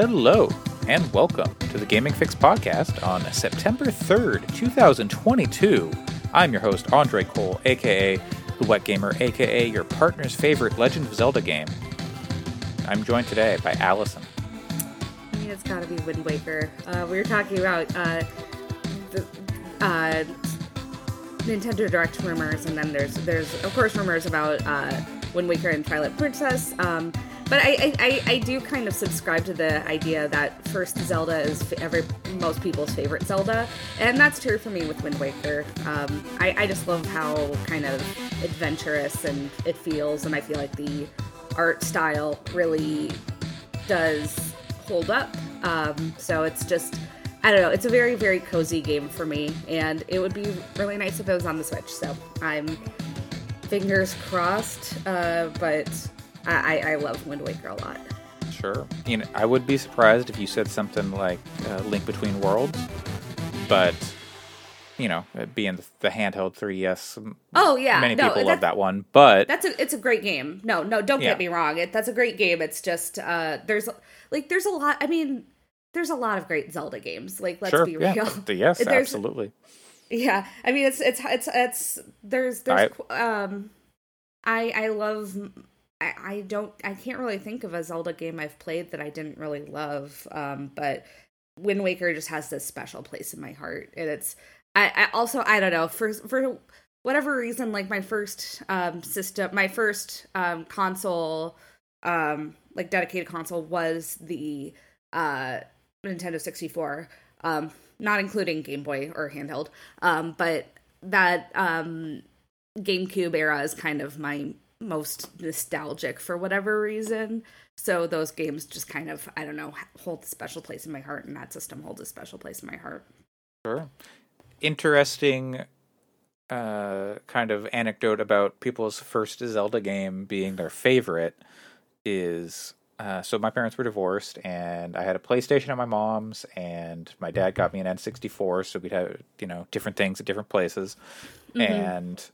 Hello, and welcome to the Gaming Fix podcast on September 3rd, 2022. I'm your host, Andre Cole, aka The Wet Gamer, aka your partner's favorite Legend of Zelda game. I'm joined today by Allison. It's gotta be Wind Waker. Uh, we were talking about uh, the uh, Nintendo Direct rumors, and then there's there's of course rumors about uh, Wind Waker and Twilight Princess. Um, but I, I, I do kind of subscribe to the idea that first Zelda is every most people's favorite Zelda, and that's true for me with Wind Waker. Um, I, I just love how kind of adventurous and it feels, and I feel like the art style really does hold up. Um, so it's just I don't know. It's a very very cozy game for me, and it would be really nice if it was on the Switch. So I'm fingers crossed, uh, but I, I love Wind Waker a lot. Sure. You know, I would be surprised if you said something like uh, Link Between Worlds, but you know, being the handheld 3DS. Oh yeah, many no, people love that one, but that's a it's a great game. No, no, don't yeah. get me wrong. It, that's a great game. It's just uh, there's like there's a lot. I mean, there's a lot of great Zelda games. Like let's sure, be real. Yeah. Yes, there's, absolutely. Yeah, I mean it's it's it's it's there's there's I, um I I love I, I don't I can't really think of a Zelda game I've played that I didn't really love. Um, but Wind Waker just has this special place in my heart, and it's I, I also I don't know for for whatever reason like my first um system my first um console um like dedicated console was the uh Nintendo 64 um not including Game Boy or handheld um but that um GameCube era is kind of my most nostalgic for whatever reason. So those games just kind of, I don't know, hold a special place in my heart, and that system holds a special place in my heart. Sure. Interesting uh, kind of anecdote about people's first Zelda game being their favorite is uh, so my parents were divorced, and I had a PlayStation at my mom's, and my dad got me an N64, so we'd have you know different things at different places, mm-hmm. and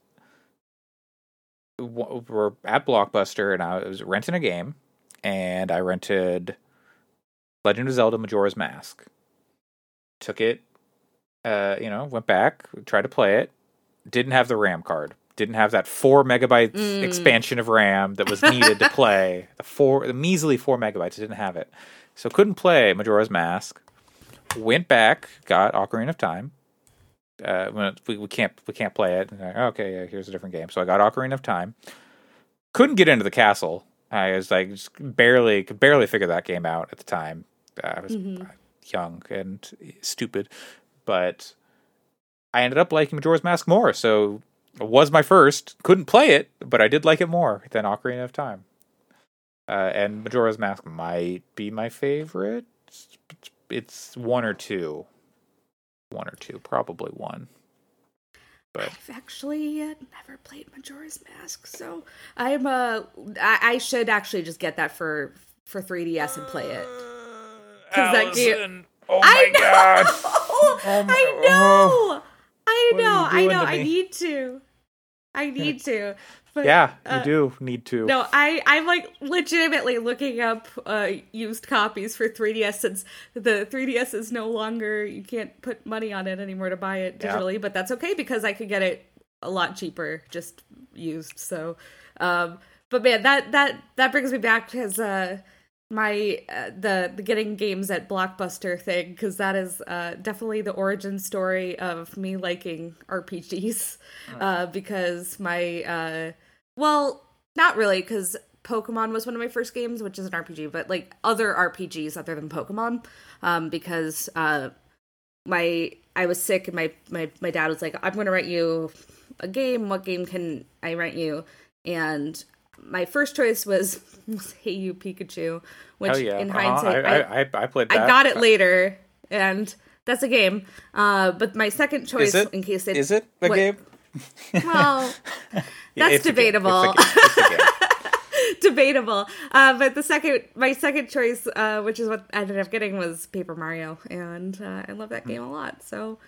we're at Blockbuster and I was renting a game, and I rented Legend of Zelda: Majora's Mask. Took it, uh, you know, went back, tried to play it. Didn't have the RAM card. Didn't have that four megabytes mm. expansion of RAM that was needed to play. The four, the measly four megabytes. Didn't have it, so couldn't play Majora's Mask. Went back, got Ocarina of Time uh, we, we can't we can't play it. Like, okay, yeah, here's a different game. So I got Ocarina of Time. Couldn't get into the castle. I was like just barely could barely figure that game out at the time. I was mm-hmm. young and stupid, but I ended up liking Majora's Mask more. So it was my first. Couldn't play it, but I did like it more than Ocarina of Time. Uh, and Majora's Mask might be my favorite. It's one or two one or two, probably one. But I've actually uh, never played Majora's Mask, so I'm uh I, I should actually just get that for for 3DS and play it. Because that game. Oh my I know. god! oh I know. I know. I know. I need to. I need to. But, yeah, you uh, do need to. No, I I'm like legitimately looking up uh, used copies for 3DS since the 3DS is no longer you can't put money on it anymore to buy it digitally, yeah. but that's okay because I could get it a lot cheaper just used. So, um, but man, that that that brings me back because uh, my uh, the the getting games at blockbuster thing because that is uh, definitely the origin story of me liking RPGs uh, because my uh, well not really because Pokemon was one of my first games which is an RPG but like other RPGs other than Pokemon um, because uh, my I was sick and my my my dad was like I'm going to write you a game. What game can I rent you? And my first choice was, was Hey You Pikachu, which yeah. in uh-huh. hindsight, I, I, I, played. That. I got it later, and that's a game. Uh, but my second choice, in case it is it a what, game. Well, that's debatable. debatable. Uh, but the second, my second choice, uh, which is what I ended up getting, was Paper Mario, and uh, I love that hmm. game a lot. So,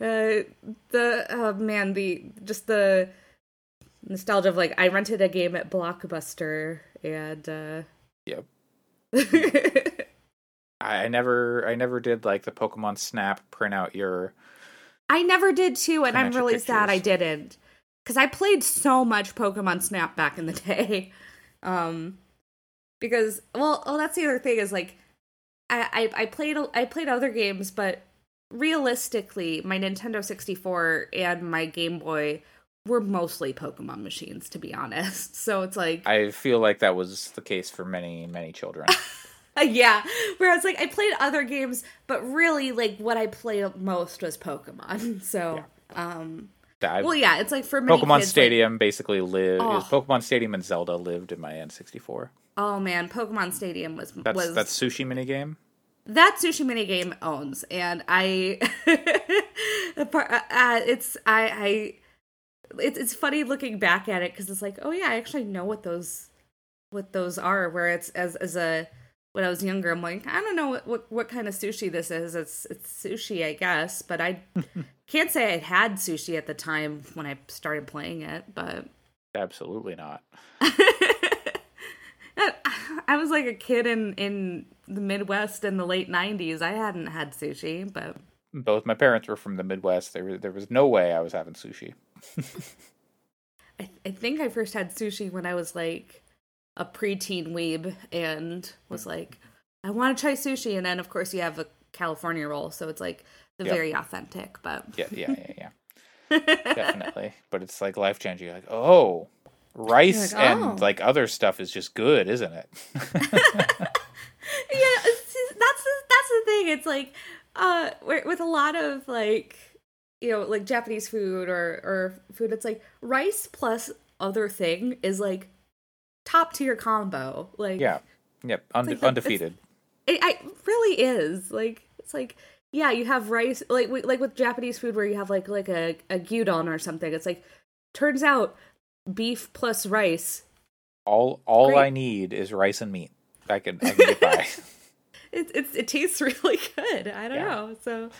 uh, the oh man, the just the nostalgia of like I rented a game at Blockbuster and uh Yep. I never I never did like the Pokemon Snap print out your I never did too, and I'm really sad I didn't. Because I played so much Pokemon Snap back in the day. Um because well well that's the other thing is like I, I, I played I played other games, but realistically, my Nintendo 64 and my Game Boy were mostly Pokemon machines, to be honest. So it's like I feel like that was the case for many many children. yeah. Whereas like I played other games, but really like what I played most was Pokemon. So um I, well yeah, it's like for many Pokemon kids, like, Stadium basically lived. Oh. Pokemon Stadium and Zelda lived in my N64. oh man, Pokemon Stadium was That's was that's sushi minigame. that sushi minigame owns and i uh, uh, it's i i it's, it's funny looking back at it because it's like oh yeah i actually know what those what those are where it's as as a when i was younger i'm like i don't know what what, what kind of sushi this is it's it's sushi i guess but i can't say i had sushi at the time when i started playing it but Absolutely not. I was like a kid in in the Midwest in the late '90s. I hadn't had sushi, but Both my parents were from the Midwest. There was there was no way I was having sushi. I, I think I first had sushi when I was like a preteen weeb and was like, I want to try sushi. And then, of course, you have a California roll, so it's like the Yep. very authentic. But Yeah, yeah, yeah, yeah. Definitely. But it's like life changing. Like, oh, rice You're like, and "Oh." like other stuff is just good, isn't it? yeah, that's the, that's the thing. It's like uh, with a lot of like you know like Japanese food or or food, it's like rice plus other thing is like top tier combo. Like yeah. Yep. Unde- like undefeated. It, I really is like it's like yeah, you have rice like we- like with Japanese food where you have like like a a gyudon or something. It's like turns out beef plus rice. All all Great. I need is rice and meat. I can I can get by. It it, it tastes really good. I don't Yeah. know. So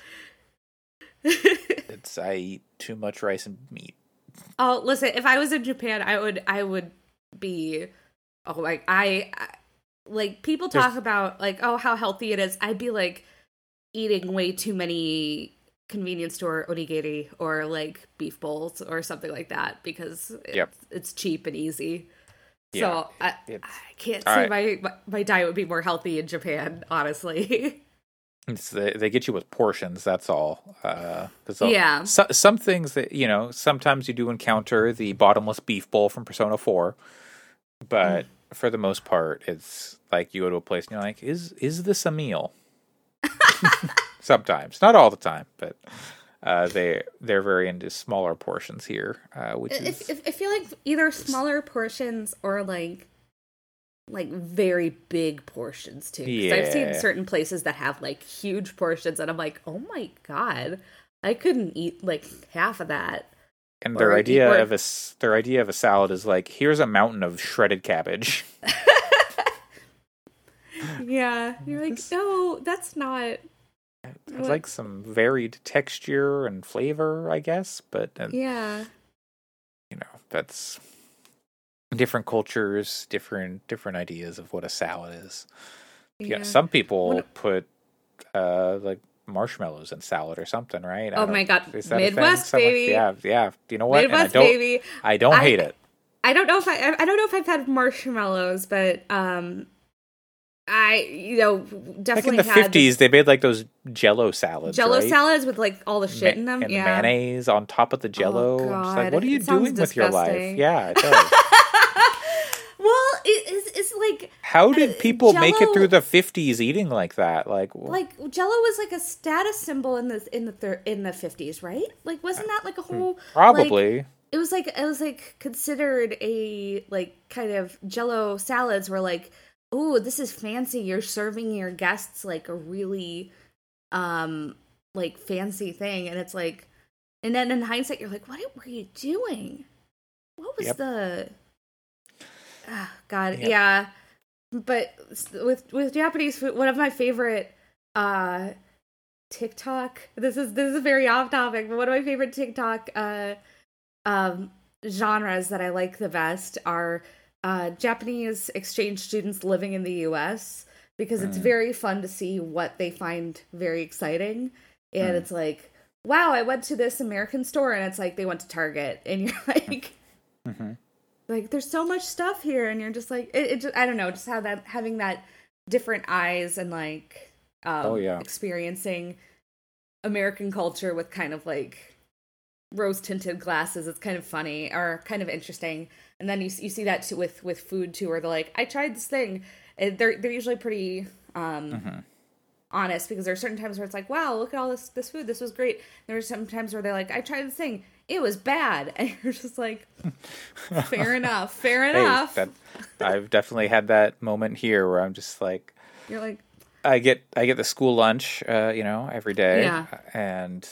it's I eat too much rice and meat. oh, listen, if I was in Japan, I would I would be oh like I, I like people talk There's- about like oh how healthy it is. I'd be like eating way too many convenience store onigiri or like beef bowls or something like that because it's, Yep. it's cheap and easy. Yeah, so I, I can't say right. my, my my diet would be more healthy in Japan, honestly. It's they, they get you with portions. That's all. Uh, Yeah. So, some things that you know. Sometimes you do encounter the bottomless beef bowl from Persona Four, but Mm. for the most part, it's like you go to a place and you're like, "Is is this a meal?" Sometimes, not all the time, but uh, they they're very into smaller portions here, uh, which is if, if, I feel like either smaller portions or like like very big portions too. 'Cause I've seen certain places that have like huge portions, and I'm like, oh my god, I couldn't eat like half of that. and their or eat idea of a their idea of a salad is like, here's a mountain of shredded cabbage. Yeah, you're like, no, that's not. It's What- like some varied texture and flavor, I guess, but uh, Yeah, you know that's different cultures, different different ideas of what a salad is. Yeah, yeah. some people When- put uh like marshmallows in salad or something, right? I Oh my God, is that a? Midwest, Someone- baby. Yeah, yeah. You know what? Midwest I don't, baby. I don't I- hate it. I don't know if I I don't know if I've had marshmallows, but um, I you know Like in the fifties, they made like those Jello salads, Jello right? salads with like all the shit Ma- in them. and yeah. the mayonnaise on top of the Jello. I'm like, what are you doing with your life? Yeah, it does. Well, it, it's it's like How did people make it through the fifties eating like that? Like, like Jello was like a status symbol in the in the thir- in the fifties, right? Like, wasn't that like a whole like, probably. it was like it was like considered a like kind of jello salads were like oh this is fancy you're serving your guests like a really um like fancy thing and it's like and then in hindsight you're like what were you doing what was Yep. the ah, god Yep. yeah but with with japanese food one of my favorite uh tiktok this is this is very off topic but one of my favorite tiktok uh um, genres that I like the best are uh, Japanese exchange students living in the U.S. because it's very fun to see what they find very exciting. And it's like, wow, I went to this American store and it's like they went to Target and you're like Mm-hmm. Like there's so much stuff here and you're just like it, it just, I don't know, just how that having that different eyes and like um Oh, yeah. experiencing American culture with kind of like rose tinted glasses. It's kind of funny or kind of interesting. And then you you see that too with with food too, where they're like, I tried this thing. And they're they're usually pretty um Mm-hmm. Honest because there are certain times where it's like, wow, look at all this this food, this was great. There are some times where they're like, I tried this thing, it was bad, and you're just like, fair enough, fair Hey, enough. that I've definitely had that moment here where I'm just like, You're like, I get I get the school lunch, uh, you know, every day, Yeah. and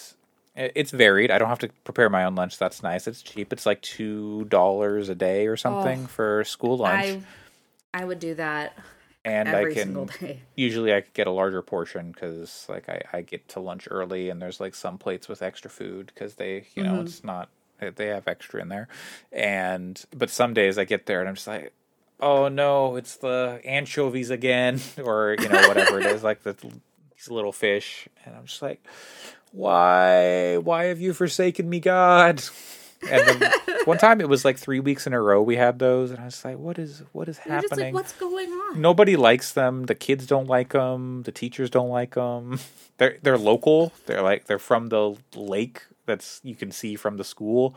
it's varied. I don't have to prepare my own lunch. That's nice. It's cheap. It's like two dollars a day or something Oh, for school lunch, I I would do that and every I can usually I could get a larger portion because like I, I get to lunch early and there's like some plates with extra food because they you know Mhm. it's not they- they have extra in there. And but some days I get there and I'm just like oh no it's the anchovies again or you know whatever it is like the these little fish. And I'm just like why why have you forsaken me God and then one time it was like three weeks in a row we had those and I was like what is what is You're just like, happening what's going on? nobody likes them. The kids don't like them. The teachers don't like them. They're they're local. They're like they're from the lake that's you can see from the school.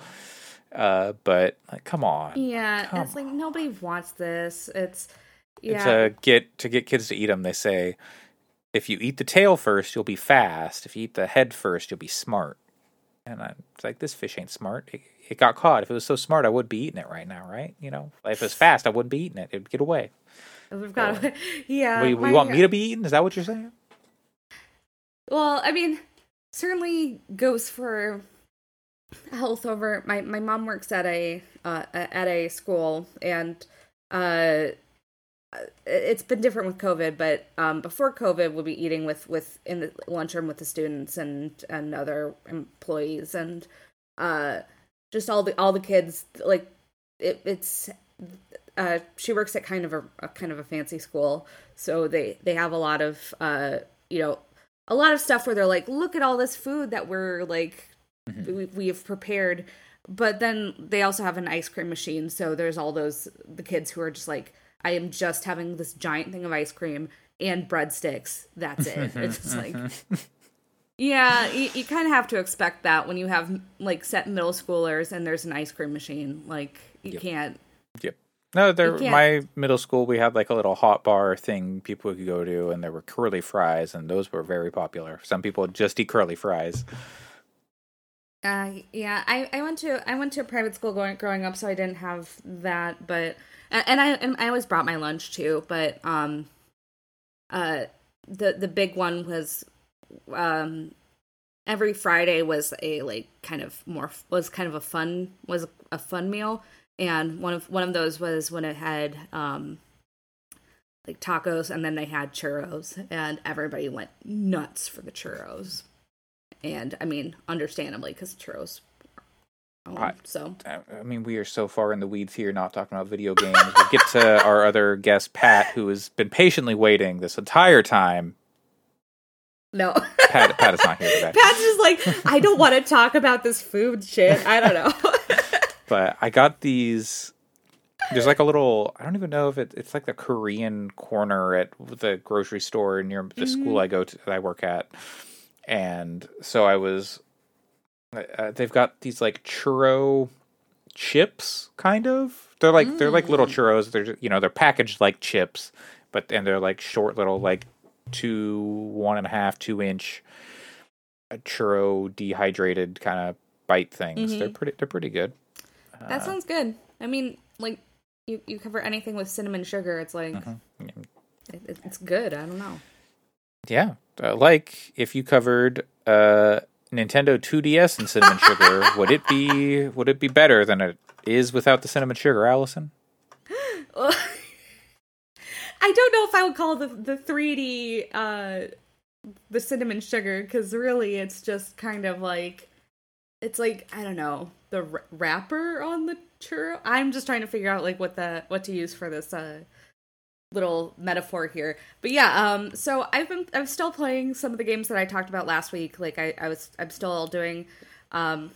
Uh, but like, come on, Yeah, Come it's like nobody wants this. It's yeah. to get to get kids to eat them, they say if you eat the tail first, you'll be fast. If you eat the head first, you'll be smart. And I'm like, this fish ain't smart. It, it got caught. If it was so smart, I would be eating it right now, right? You know, if it was fast, I wouldn't be eating it. It'd get away. We've got yeah. we, we my- want me to be eaten? Is that what you're saying? Well, I mean, certainly goes for health over. My my mom works at a uh, at a school, and uh, it's been different with COVID. But um, before COVID, we'll be eating with with in the lunchroom with the students and and other employees, and uh, just all the all the kids. Like it, it's uh, she works at kind of a, a kind of a fancy school, so they they have a lot of uh, you know a lot of stuff where they're like, look at all this food that we're like we, we have prepared. But then they also have an ice cream machine, so there's all those the kids who are just like, I am just having this giant thing of ice cream and breadsticks. That's it. it's like. Yeah, you, you kind of have to expect that when you have like set middle schoolers and there's an ice cream machine. Like you Yep. can't. Yep. No, there. My middle school, we had like a little hot bar thing people could go to, and there were curly fries, and those were very popular. Some people just eat curly fries. Uh, yeah, I, I went to I went to a private school going growing up, so I didn't have that. But and, and I and I always brought my lunch too. But um, uh, the the big one was um, every Friday was a like kind of more was kind of a fun was a fun meal, and one of one of those was when it had um like tacos, and then they had churros, and everybody went nuts for the churros and I mean, understandably, because churros. I- so I mean, we are so far in the weeds here, not talking about video games. We'll get to our other guest, Pat, who has been patiently waiting this entire time. No, Pat, Pat is not here today. Pat's just like I don't want to talk about this food shit. I don't know. but I got these. There's like a little. I don't even know if it, it's like the Korean corner at the grocery store near the mm-hmm. school I go to. That I work at, and so I was. Uh, uh, they've got these like churro chips, kind of. They're like they're like little mm. churros. They're you know they're packaged like chips, but and they're like short little like two one and a half two inch uh, churro dehydrated kind of bite things. They're pretty. They're pretty good. that sounds good. I mean, like you you cover anything with cinnamon sugar. It's like Mm-hmm. it, it- it's good. I don't know. Yeah, uh, like if you covered uh, Nintendo 2DS in cinnamon sugar, would it be would it be better than it is without the cinnamon sugar, Allison? I don't know if I would call the the 3D uh the cinnamon sugar because really it's just kind of like it's like I don't know the wr- wrapper on the churro. I'm just trying to figure out like what the what to use for this uh little metaphor here. But yeah, um, so I've been I'm still playing some of the games that I talked about last week. Like I, I was I'm still doing um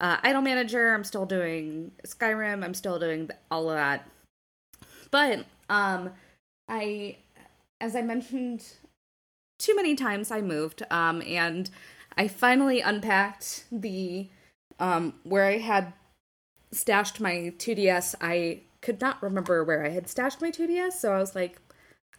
uh Idle Manager, I'm still doing Skyrim, I'm still doing all of that. But um I as I mentioned too many times I moved um and I finally unpacked the um where I had stashed my 2DS. I could not remember where I had stashed my 2DS, so I was like,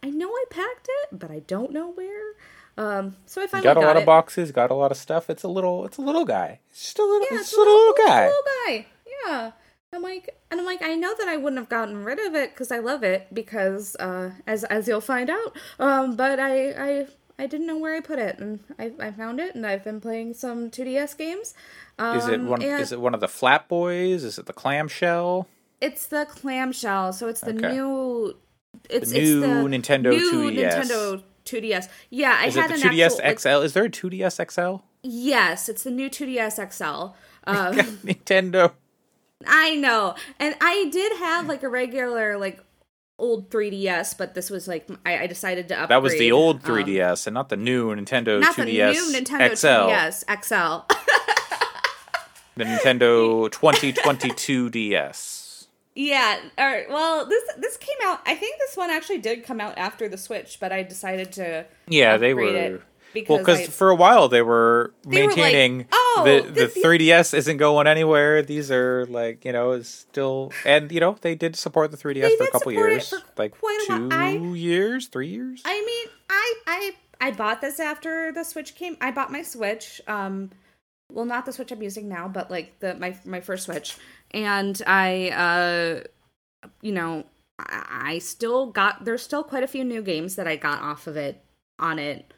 I know I packed it, but I don't know where. Um, so I finally got a got lot it. of boxes, got a lot of stuff. It's a little, it's a little guy. It's just a little, Yeah, it's just a little guy. Little guy. Yeah. I'm like, and I'm like, I know that I wouldn't have gotten rid of it because I love it because, uh, as as you'll find out, um, but I I I didn't know where I put it, and I I found it, and I've been playing some 2DS games. Um, Is it one? and Is it one of the flat boys? Is it the clamshell? It's the clamshell, so it's the Okay. new. It's The it's new the Nintendo new 2DS. Nintendo 2DS. Yeah, I Is it had the an 2DS actual, like- XL? Is there a 2DS XL? yes, it's the new 2DS XL. Um, Nintendo. I know. And I did have like a regular like old 3DS, but this was like I, I decided to upgrade. That was the old um, 3DS and not the new Nintendo not 2DS the new Nintendo XL. 2DS XL. The Nintendo 2022 DS. yeah. All right. Well, this this came out. I think this one actually did come out after the Switch, but I decided to Yeah, they were. it Well, because because I- for a while they were They were like, maintaining "Oh, the the this- 3DS isn't going anywhere. These are like you know is still and you know they did support the 3DS They for a couple years, for like two. I- years, three years. I mean, I I I bought this after the Switch came. I bought my Switch. Um, well, not the Switch I'm using now, but like the my my first Switch, and I uh, you know, I, I still got. There's still quite a few new games that I got off of it on it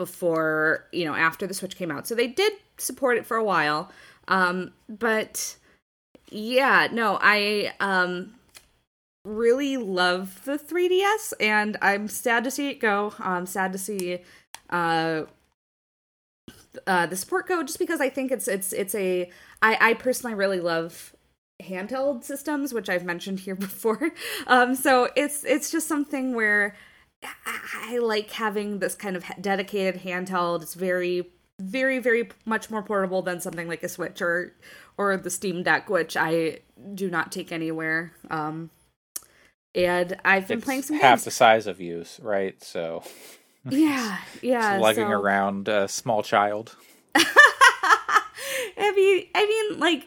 before you know after the Switch came out. So they did support it for a while. Um, but yeah, no, I um really love the 3DS, and I'm sad to see it go. I'm sad to see uh, uh, the support go, just because I think it's it's it's a. I I personally really love handheld systems, which I've mentioned here before. Um, so it's it's just something where I like having this kind of dedicated handheld. It's very very very much more portable than something like a Switch or or the Steam Deck, which I do not take anywhere. Um, and I've been It's playing some half games. the size of you, right? So Yeah, yeah. it's lugging so- around a small child. I mean, I mean, like,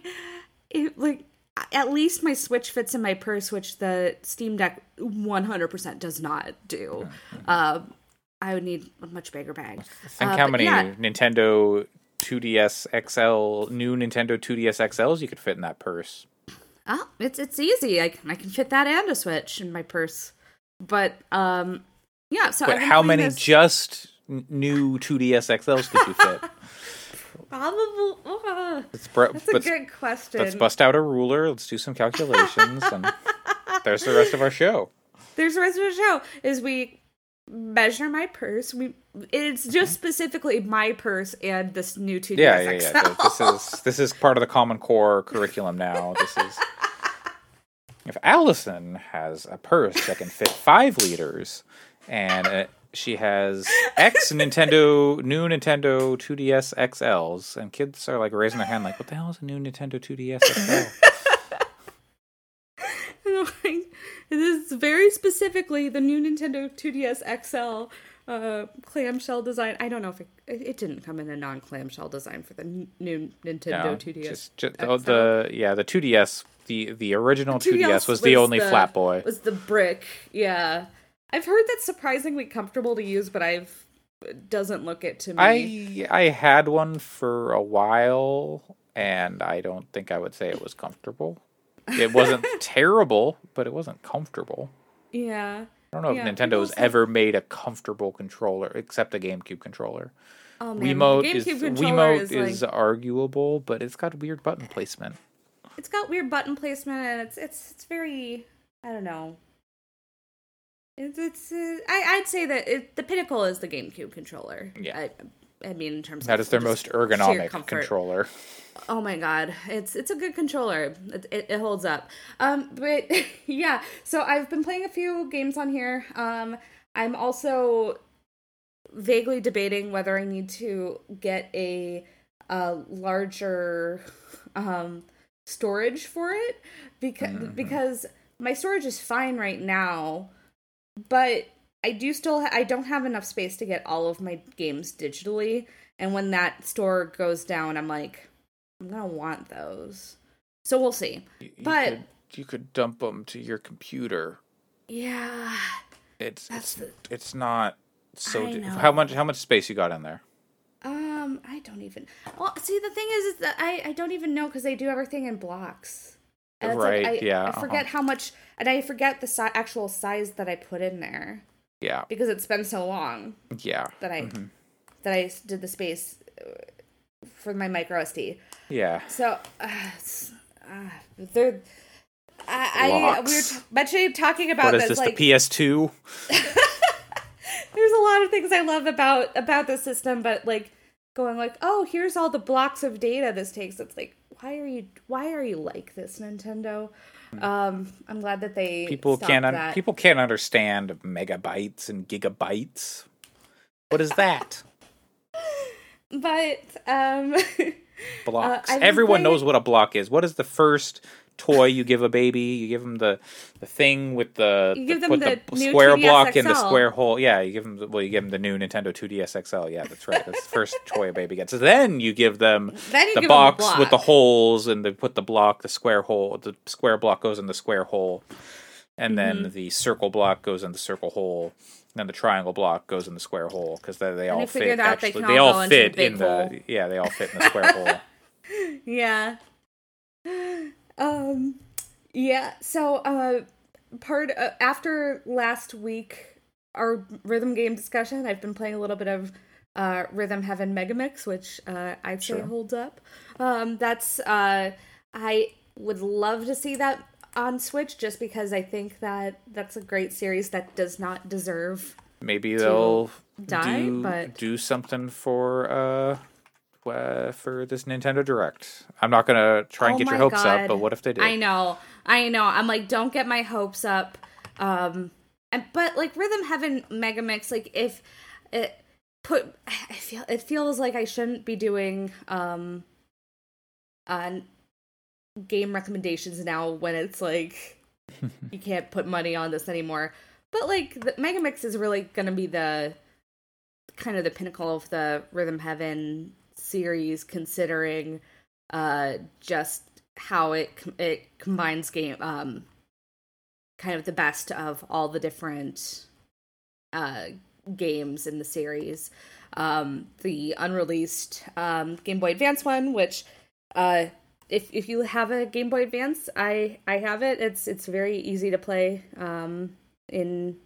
it, like at least my Switch fits in my purse, which the Steam Deck 100% does not do. Um, I would need a much bigger bag. Think Uh, how many yeah. Nintendo 2DS XL, new Nintendo 2DS XLs you could fit in that purse. Oh, it's it's easy. I can I can fit that and a Switch in my purse. But um, yeah. So But how many this- just new 2DS XLs could you fit? Probably. Oh, br- that's a good question. let's bust out a ruler. Let's do some calculations, and there's the rest of our show. There's the rest of the show. Is we measure my purse. We it's just specifically my purse and this new 2DS Yeah, yeah, XL. yeah. This is this is part of the Common Core curriculum now. This is if Allison has a purse that can fit five liters, and she has X Nintendo new Nintendo 2DS XLs, and kids are like raising their hand, like, "What the hell is a new Nintendo 2DS XL?" it is very specifically the new Nintendo 2DS XL uh, clamshell design. I don't know if it, it, it didn't come in a non-clamshell design for the n- new Nintendo No, 2DS. just, just oh, the yeah the 2DS the the original 2DS, 2DS was the only the- flat boy. Was the brick? Yeah, I've heard that's surprisingly comfortable to use, but I've doesn't look it to me. I I had one for a while, and I don't think I would say it was comfortable. It wasn't terrible, but it wasn't comfortable. yeah. I don't know Yeah, if Nintendo's say- ever made a comfortable controller except the GameCube controller. Oh man, Wiimote the is GameCube controller Wiimote is, is, arguable, but it's got weird button placement. it's got weird button placement and it's it's it's very I don't know. It's it's uh, I I'd say that it, the pinnacle is the GameCube controller. Yeah. I, I mean in terms That of is their most ergonomic controller. Oh my god, it's it's a good controller. It, it, it holds up. Um, but yeah, so I've been playing a few games on here. Um, I'm also vaguely debating whether I need to get a, a larger um storage for it because mm-hmm. because my storage is fine right now, but I do still ha- I don't have enough space to get all of my games digitally, and when that store goes down, I'm like, I'm gonna want those. So we'll see. You, you but could, you could dump them to your computer. Yeah, it's it's, the... it's not so. Di- how much how much space you got in there? Um, I don't even. Well, see, the thing is, is that I I don't even know because they do everything in blocks. And right. Like, I, yeah. I forget uh-huh. how much, and I forget the si- actual size that I put in there. Yeah. Because it's been so long. Yeah. That I mm-hmm. that I did the space uh, for my micro SD. Yeah. So, uh, uh, they're. I, I we were t- mentioning talking about what is this, this like the PS2. There's a lot of things I love about about the system, but like going like, oh, here's all the blocks of data this takes. It's like, why are you why are you like this, Nintendo? Um, I'm glad that they people can't un- people can't understand megabytes and gigabytes. What is that? but um, blocks. Uh, Everyone knows what a block is. What is the first toy you give a baby. You give them the the thing with the, you give them the, the square block in the square hole. Yeah, you give them well, you give them the new Nintendo 2DS XL. Yeah, that's right. That's the first toy a baby gets. So then you give them you the give box them with the holes, and they put the block, the square hole. The square block goes in the square hole, and mm-hmm. then the circle block goes in the circle hole. And then the triangle block goes in the square hole because they, they all fit. Actually, they, they all, all fit the in hole. the yeah, they all fit in the square hole. Yeah. Um, yeah. So, uh, part uh, after last week, our rhythm game discussion, I've been playing a little bit of uh, Rhythm Heaven Megamix, which uh, I'd say sure. holds up. Um, that's uh, I would love to see that on Switch, just because I think that that's a great series that does not deserve. Maybe they'll die, do, but do something for uh uh, for this Nintendo Direct. I'm not gonna try and oh get your hopes God. up, but what if they do? I know, I know. I'm like, don't get my hopes up. Um, and but like Rhythm Heaven Mega Mix, like if it put, I feel it feels like I shouldn't be doing um, uh, game recommendations now when it's like you can't put money on this anymore. But like the Mega Mix is really gonna be the kind of the pinnacle of the Rhythm Heaven series considering uh just how it it combines game um kind of the best of all the different uh games in the series. Um the unreleased um game boy advance one which uh if if you have a game boy advance i i have it. It's it's very easy to play um in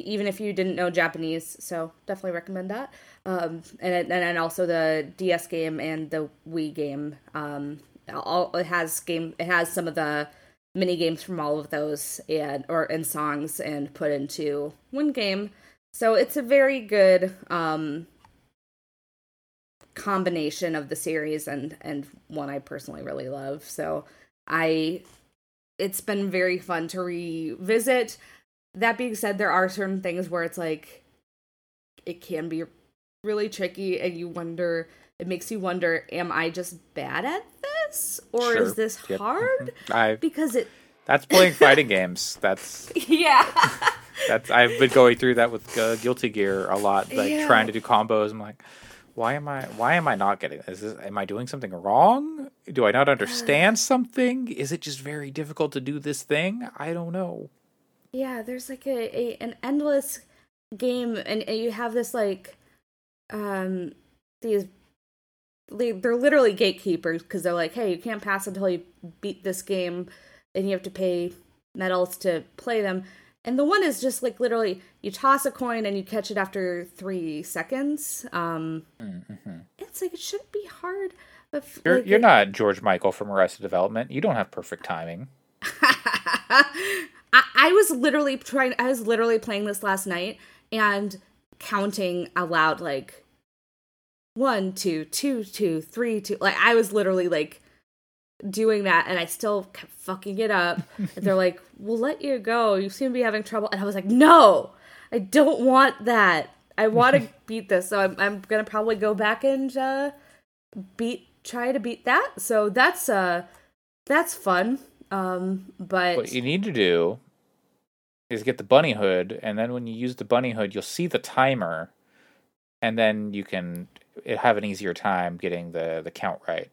even if you didn't know japanese so definitely recommend that um, and and also the DS game and the Wii game. Um, all it has game. It has some of the mini games from all of those and or and songs and put into one game. So it's a very good um, combination of the series and and one I personally really love. So I it's been very fun to revisit. That being said, there are certain things where it's like it can be really tricky and you wonder it makes you wonder am i just bad at this or sure. is this yep. hard. I, because it that's playing fighting games that's yeah that's i've been going through that with uh, guilty gear a lot like yeah. trying to do combos i'm like why am i why am i not getting this? this am i doing something wrong do i not understand something is it just very difficult to do this thing i don't know yeah there's like a, a an endless game and, and you have this like um these they're literally gatekeepers because they're like, hey, you can't pass until you beat this game, and you have to pay medals to play them. And the one is just like literally, you toss a coin and you catch it after three seconds. Um, mm-hmm. It's like it shouldn't be hard. But you're like, you're it, not George Michael from Arrested Development. You don't have perfect timing. I, I was literally trying. I was literally playing this last night and counting aloud like one, two, two, two, three, two. Like I was literally like doing that and I still kept fucking it up. and they're like, We'll let you go. You seem to be having trouble. And I was like, No, I don't want that. I want to beat this. So I'm, I'm going to probably go back and uh, beat, try to beat that. So that's, uh, that's fun. Um, but what you need to do is get the bunny hood, and then when you use the bunny hood, you'll see the timer, and then you can have an easier time getting the the count right.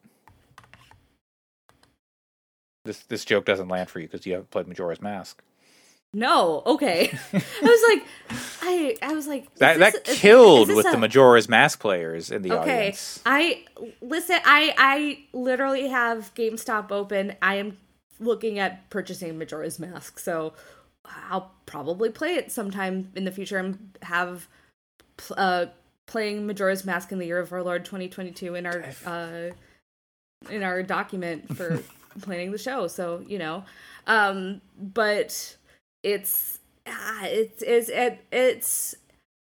This this joke doesn't land for you because you haven't played Majora's Mask. No, okay. I was like, I I was like that this, that killed is, is with a... the Majora's Mask players in the audience. okay. audience. I listen. I I literally have GameStop open. I am looking at purchasing Majora's Mask, so I'll probably play it sometime in the future and have uh playing Majora's Mask in the year of our Lord 2022 in our uh in our document for planning the show. So you know, um, but it's ah, it's it's it, it's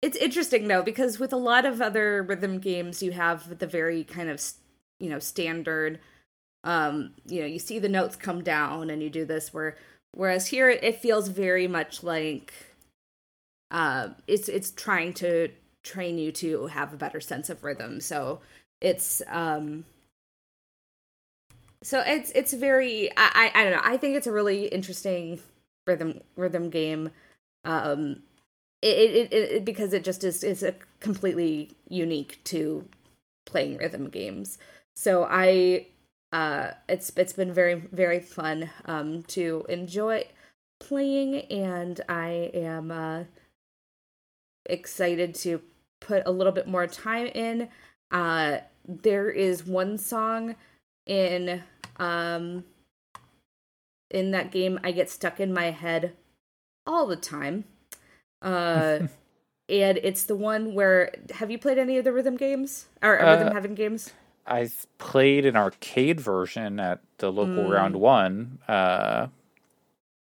it's interesting though because with a lot of other rhythm games you have the very kind of you know standard um you know you see the notes come down and you do this where whereas here it, feels very much like uh it's it's trying to train you to have a better sense of rhythm. So it's um so it's it's very I, I I don't know. I think it's a really interesting rhythm rhythm game. Um it, it, it, because it just is is a completely unique to playing rhythm games. So i uh it's it's been very very fun um to enjoy playing and i am uh excited to put a little bit more time in uh there is one song in um in that game I get stuck in my head all the time. Uh and it's the one where have you played any of the rhythm games or uh, rhythm heaven games? I played an arcade version at the local mm. round one, uh,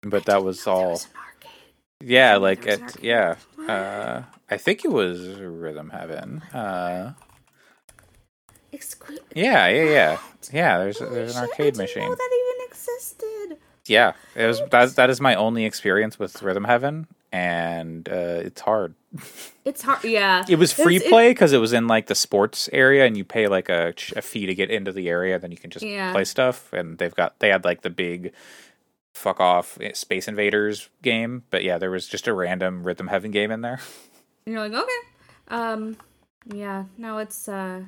but that was all. Was yeah, like it. Yeah, uh, I think it was Rhythm Heaven. Uh, Exclu- yeah, yeah, yeah, yeah. There's there's an arcade machine. Know that even existed yeah, it was that, that is my only experience with Rhythm Heaven, and uh, it's hard. It's hard, yeah. It was free it's, play because it, it, was in like the sports area, and you pay like a, a fee to get into the area. Then you can just yeah. play stuff, and they've got they had like the big fuck off eh, Space Invaders game, but yeah, there was just a random Rhythm Heaven game in there. And you're like, okay, um, yeah. No, it's uh,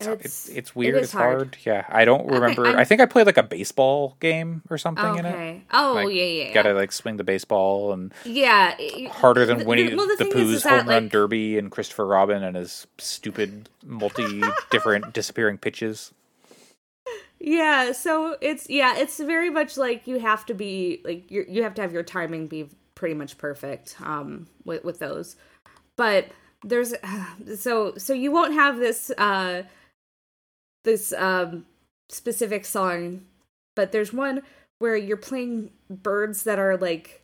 it's it's, it's weird. It it's hard. hard. Yeah, I don't remember. Okay, I think I played like a baseball game or something okay. in it. Oh like, yeah, yeah. Gotta like swing the baseball and yeah, harder than Winnie the, well, the, the Pooh's home that, run like... derby and Christopher Robin and his stupid multi different disappearing pitches. Yeah, so it's yeah, it's very much like you have to be like you you have to have your timing be pretty much perfect um with with those. But there's so so you won't have this uh this um specific song, but there's one where you're playing birds that are like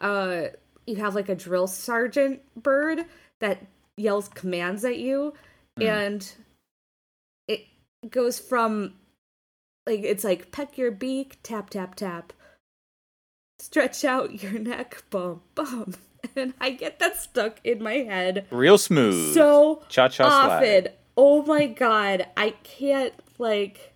uh you have like a drill sergeant bird that yells commands at you mm. and it goes from like it's like peck your beak tap tap tap stretch out your neck bum bum. And i get that stuck in my head real smooth. so cha cha often oh my god, I can't like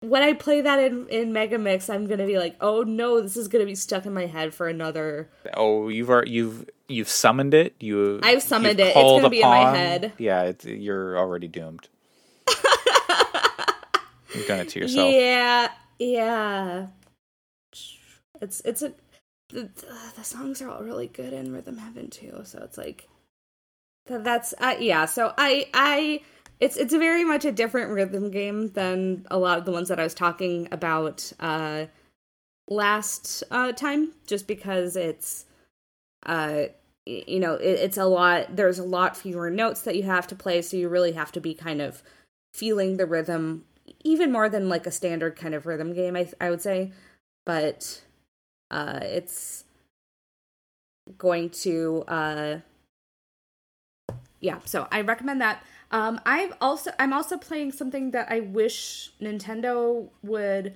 when I play that in in Mega Mix, I'm gonna be like, oh no, this is gonna be stuck in my head for another. Oh, you've already, you've you've summoned it. You I've summoned it. It's gonna be in my head. Yeah, you're already doomed. You've done it to yourself. Yeah, yeah. It's it's a the, the songs are all really good in Rhythm Heaven too. So it's like that's uh, yeah. So I I it's it's very much a different rhythm game than a lot of the ones that I was talking about uh, last uh, time, just because it's uh, you know it, it's a lot. There's a lot fewer notes that you have to play, so you really have to be kind of feeling the rhythm even more than like a standard kind of rhythm game. I I would say, but uh, it's going to uh yeah, so I recommend that. Um, I've also I'm also playing something that I wish Nintendo would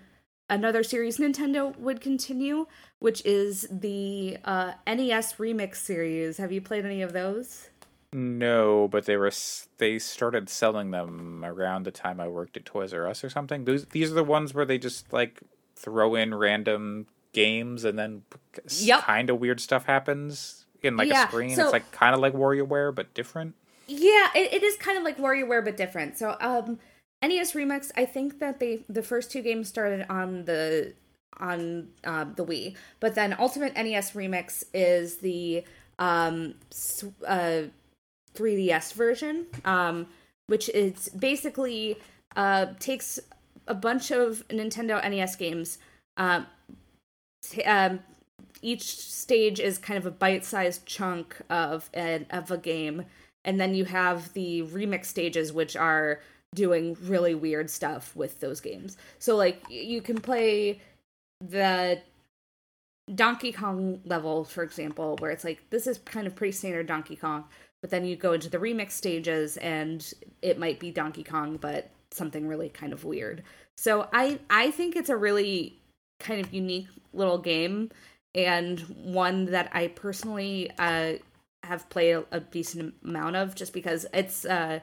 another series Nintendo would continue, which is the uh, NES Remix series. Have you played any of those? No, but they were they started selling them around the time I worked at Toys R Us or something. These these are the ones where they just like throw in random games and then yep. kind of weird stuff happens in like yeah, a screen. So, it's like kind of like WarioWare but different. Yeah, it, it is kind of like WarioWare but different. So um NES Remix, I think that they the first two games started on the on uh, the Wii, but then Ultimate NES Remix is the um uh 3DS version, um, which is basically uh, takes a bunch of Nintendo NES games. Uh, t- um, each stage is kind of a bite-sized chunk of an, of a game, and then you have the remix stages, which are doing really weird stuff with those games. So, like, you can play the Donkey Kong level, for example, where it's like this is kind of pretty standard Donkey Kong, but then you go into the remix stages and it might be Donkey Kong, but something really kind of weird. So I I think it's a really kind of unique little game and one that I personally uh, have played a, decent amount of just because it's uh,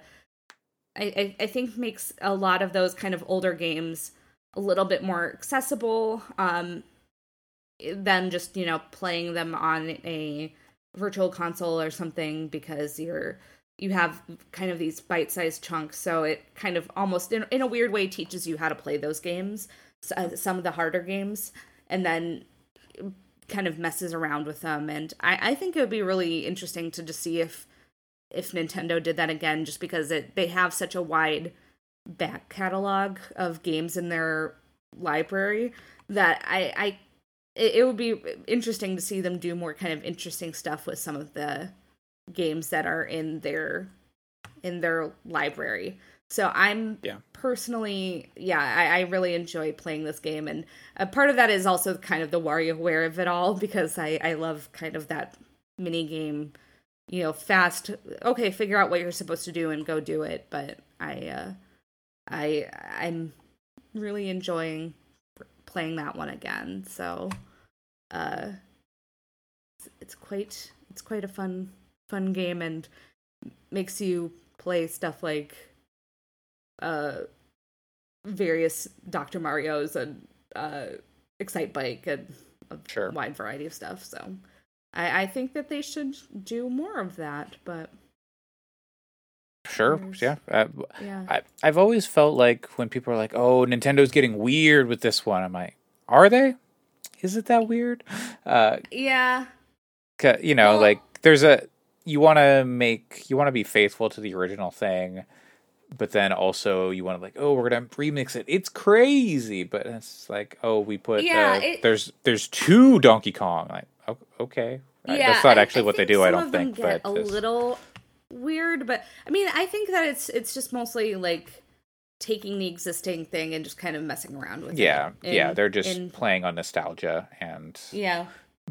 I, I think makes a lot of those kind of older games a little bit more accessible um, than just you know playing them on a virtual console or something because you're you have kind of these bite-sized chunks. So it kind of almost in, in a weird way teaches you how to play those games uh, some of the harder games. And then kind of messes around with them and I, I think it would be really interesting to just see if if nintendo did that again just because it they have such a wide back catalog of games in their library that i i it, it would be interesting to see them do more kind of interesting stuff with some of the games that are in their in their library. So I'm yeah. personally, yeah, I, I, really enjoy playing this game, and a part of that is also kind of the WarioWare of it all because I I love kind of that mini game, you know, fast. Okay, figure out what you're supposed to do and go do it. But I, uh, I I'm really enjoying playing that one again. So uh, it's, it's quite it's quite a fun fun game and makes you play stuff like uh various Dr. Mario's and uh Excite Bike and a sure. wide variety of stuff. So I, I think that they should do more of that, but Sure, yeah. Uh, yeah. I, I've always felt like when people are like, "Oh, Nintendo's getting weird with this one," I'm like, "Are they? is it that weird? Uh, yeah. You know, well, like there's a you want to make you want to be faithful to the original thing, but then also you want to like oh we're gonna remix it. It's crazy, but it's like oh we put yeah, uh, it, there's there's two Donkey Kong. Like okay, yeah, that's not actually I, I what they do. I don't think, but a just... little weird. But I mean, I think that it's it's just mostly like taking the existing thing and just kind of messing around with yeah, it. Yeah, yeah, they're just in, playing on nostalgia and yeah.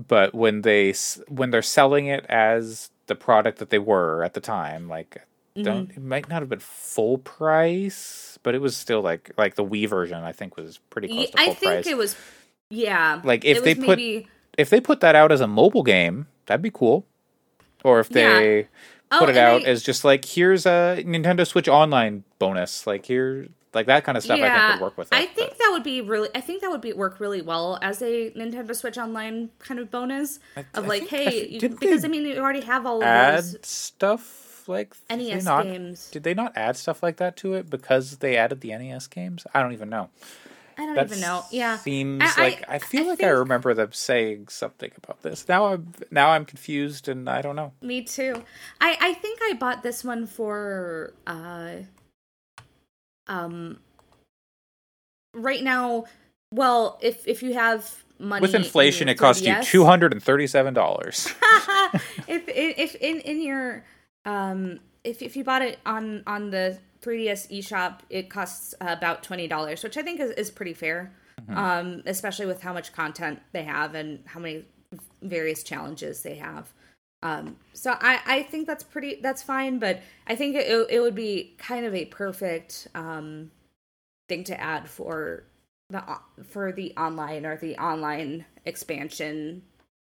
But when they when they're selling it as the product that they were at the time, like mm-hmm. it might not have been full price, but it was still like like the Wii version. I think was pretty close to full I think price. it was yeah. Like if they put maybe... if they put that out as a mobile game, that'd be cool. Or if they yeah oh, put it out I, as just like here's a Nintendo Switch Online bonus, like here, like that kind of stuff. Yeah, I think would work with. It, I think but. that would be really. I think that would be work really well as a Nintendo Switch Online kind of bonus I, of I like, hey, you, because I mean you already have all of add those stuff like NES not, games. Did they not add stuff like that to it because they added the NES games? I don't even know. I don't that even know. Yeah, seems I, like I, I feel I like think... I remember them saying something about this. Now I'm now I'm confused and I don't know. Me too. I I think I bought this one for uh um right now. Well, if if you have money with inflation, in it costs you two hundred and thirty seven dollars. if if in in your um if if you bought it on on the 3DS eShop, it costs about twenty dollars, which I think is, is pretty fair, mm-hmm. um, especially with how much content they have and how many various challenges they have. Um, so I, I think that's pretty that's fine, but I think it it would be kind of a perfect um, thing to add for the for the online or the online expansion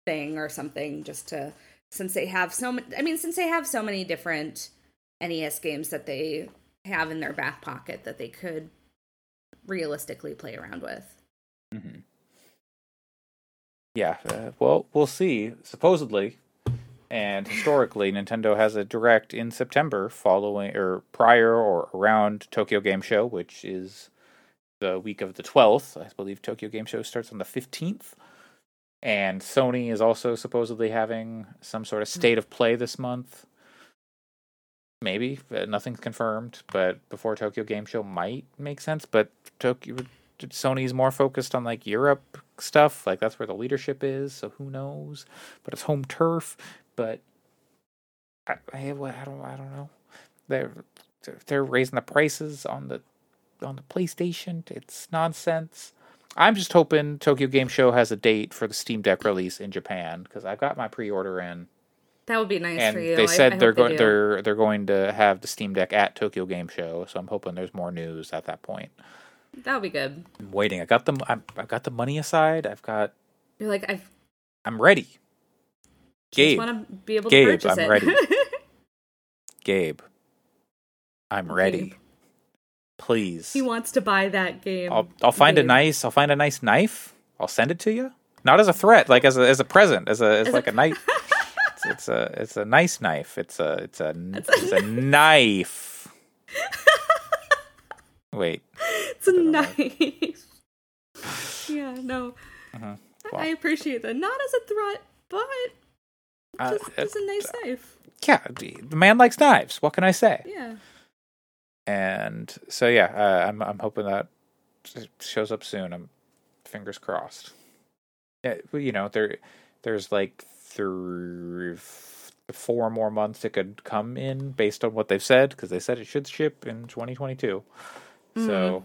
thing or something just to since they have so many I mean since they have so many different NES games that they have in their back pocket that they could realistically play around with. Mm-hmm. Yeah, uh, well, we'll see. Supposedly, and historically, Nintendo has a direct in September following or prior or around Tokyo Game Show, which is the week of the 12th. I believe Tokyo Game Show starts on the 15th. And Sony is also supposedly having some sort of hmm. state of play this month. Maybe nothing's confirmed, but before Tokyo Game Show might make sense. But Tokyo Sony's more focused on like Europe stuff, like that's where the leadership is. So who knows? But it's home turf. But I, I, I don't, I don't know. They're they're raising the prices on the on the PlayStation. It's nonsense. I'm just hoping Tokyo Game Show has a date for the Steam Deck release in Japan because I've got my pre-order in. That would be nice and for you. They said I, I they're going they they're they're going to have the Steam Deck at Tokyo Game Show, so I'm hoping there's more news at that point. That would be good. I'm waiting. I got them. i have got the money aside. I've got. You're like I've. I'm ready. Gabe, want to be able Gabe, to purchase I'm it. ready. Gabe, I'm ready. Please. He wants to buy that game. I'll I'll find a nice I'll find a nice knife. I'll send it to you. Not as a threat, like as a as a present, as a as, As like a knife. it's, it's a it's a nice knife. It's a it's a It's it's a- a knife. Wait. It's a Put it on knife. yeah, no. Mhm. I appreciate that. Not as a threat, but Uh, just, just a nice knife. Yeah, the man likes knives. What can I say? Yeah. And so yeah, uh, I'm I'm hoping that shows up soon. I'm fingers crossed. Yeah, you know there there's like three, four more months it could come in based on what they've said because they said it should ship in 2022. So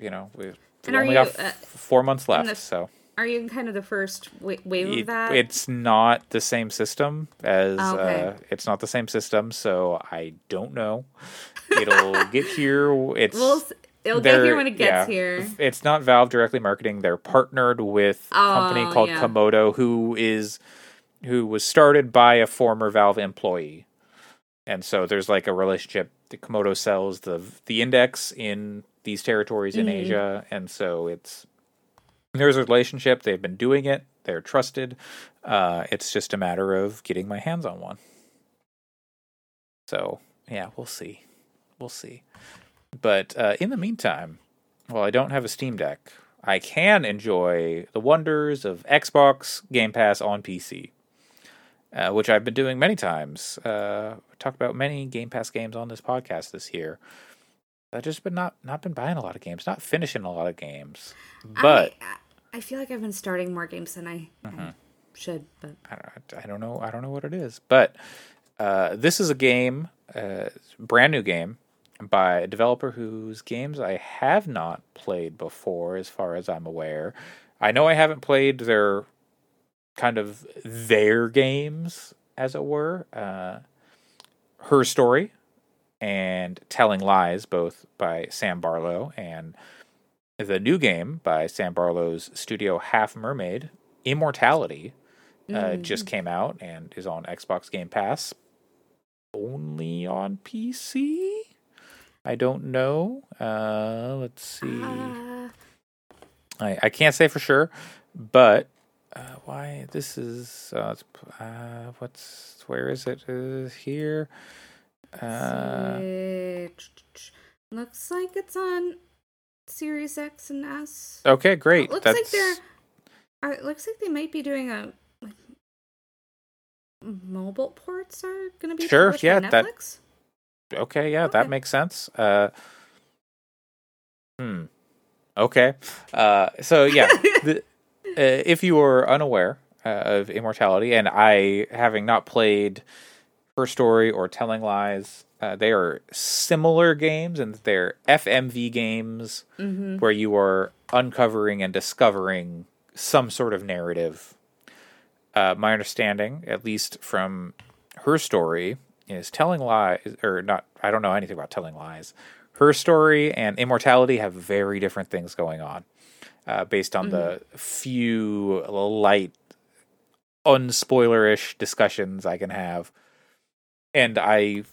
you know we we And only you, got f- uh, four months left. the- so Are you in kind of the first wa- wave it- of that? it's not the same system as Oh, okay. uh, it's not the same system. So I don't know. It'll get here. It's We'll it'll get here when it gets yeah, here. It's not Valve directly marketing. They're partnered with a company Oh, called yeah. Komodo, who is who was started by a former Valve employee, and so there's like a relationship. The Komodo sells the the index in these territories in Mhm. Asia, and so it's there's a relationship. They've been doing it. They're trusted. Uh, it's just a matter of getting my hands on one. So yeah, we'll see. We'll see. But uh, in the meantime, while I don't have a Steam Deck, I can enjoy the wonders of Xbox Game Pass on PC, uh, which I've been doing many times. Uh, talked about many Game Pass games on this podcast this year. I've just been not not been buying a lot of games, not finishing a lot of games, but I, I feel like I've been starting more games than I Mm-hmm. should, but I don't, I don't know. I don't know what it is, but uh, this is a game, uh, brand new game by a developer whose games I have not played before, as far as I'm aware. I know I haven't played their kind of their games, as it were. Uh, Her story and Telling Lies, both by Sam Barlow, and the new game by Sam Barlow's studio Half Mermaid, Immortality uh, just came out and is on Xbox Game Pass. Only on PC? I don't know. Uh, let's see. uh, I, I can't say for sure, but uh, why this is uh, uh, what's where is it? Uh, here. Uh, looks like it's on Series X and S. okay, great. It looks That's like they're. It looks like they might be doing a like mobile ports are going to be Sure, yeah, that- Okay, yeah, that makes sense. Uh, hmm. Okay. Uh, so yeah, the, uh, if you are unaware uh, of Immortality, and I having not played Her Story or Telling Lies, uh, they are similar games, and they're FMV games Mm-hmm. where you are uncovering and discovering some sort of narrative. uh, my understanding, at least from her story, is telling lies, or not, I don't know anything about telling lies. Her story and immortality have very different things going on uh, based on mm-hmm. the few light, unspoilerish discussions I can have. And I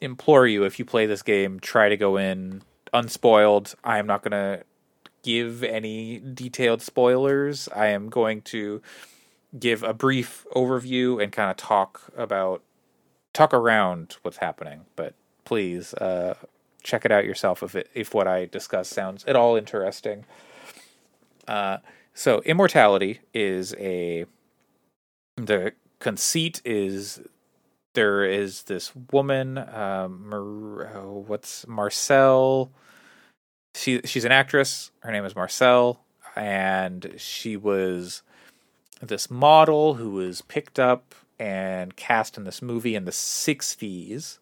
implore you, if you play this game, try to go in unspoiled. I am not going to give any detailed spoilers. I am going to give a brief overview and kind of talk about talk around what's happening. But please uh, check it out yourself if it if what I discuss sounds at all interesting. Uh, so immortality is a the conceit is there is this woman um, Mar- oh, what's Marcel? She she's an actress. Her name is Marcel. And she was this model who was picked up and cast in this movie in the 60s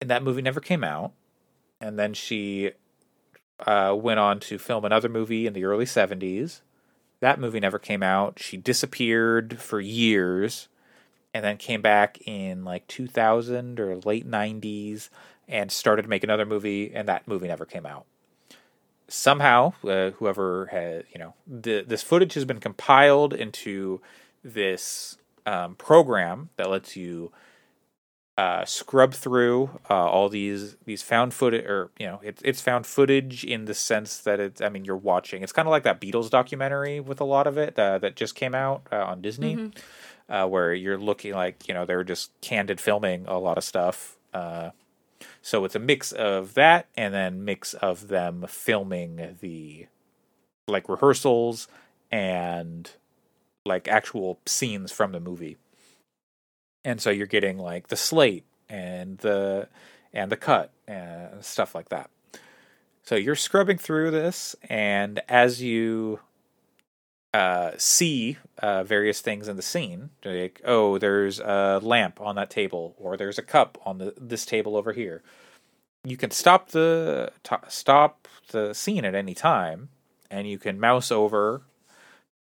and that movie never came out. And then she uh, went on to film another movie in the early 70s. That movie never came out. She disappeared for years and then came back in like 2000 or late 90s and started to make another movie, and that movie never came out. Somehow, uh, whoever had, you know, the, this footage has been compiled into this um, program that lets you uh, scrub through uh, all these these found footage, or you know, it's it's found footage in the sense that it's. I mean, you're watching. It's kind of like that Beatles documentary with a lot of it uh, that just came out uh, on Disney, mm-hmm. Uh, where you're looking like you know they're just candid filming a lot of stuff. Uh, so it's a mix of that and then mix of them filming the like rehearsals and like actual scenes from the movie and so you're getting like the slate and the and the cut and stuff like that. So you're scrubbing through this, and as you uh, see uh, various things in the scene, like oh, there's a lamp on that table, or there's a cup on the this table over here. You can stop the t- stop the scene at any time, and you can mouse over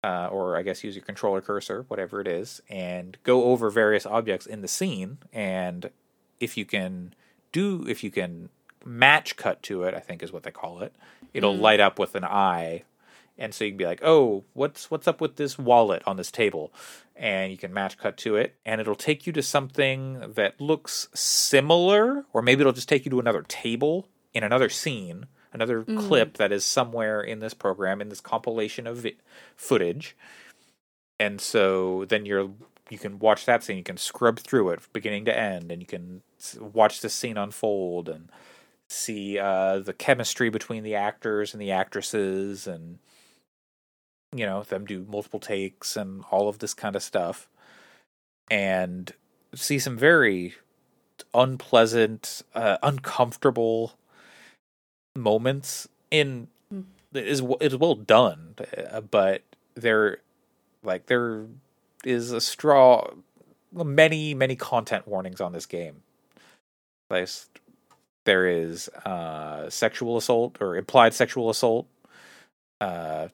uh, or I guess use your controller cursor, whatever it is, and go over various objects in the scene. And if you can do, if you can match cut to it, I think is what they call it, it'll mm. light up with an eye. And so you can be like, oh, what's what's up with this wallet on this table? And you can match cut to it, and it'll take you to something that looks similar, or maybe it'll just take you to another table in another scene another mm. clip that is somewhere in this program in this compilation of vi- footage and so then you're you can watch that scene you can scrub through it beginning to end and you can watch the scene unfold and see uh, the chemistry between the actors and the actresses and you know them do multiple takes and all of this kind of stuff and see some very unpleasant uh, uncomfortable moments in mm. is is well done, uh, but there like there is a straw many many content warnings on this game. there is uh, sexual assault or implied sexual assault. Uh,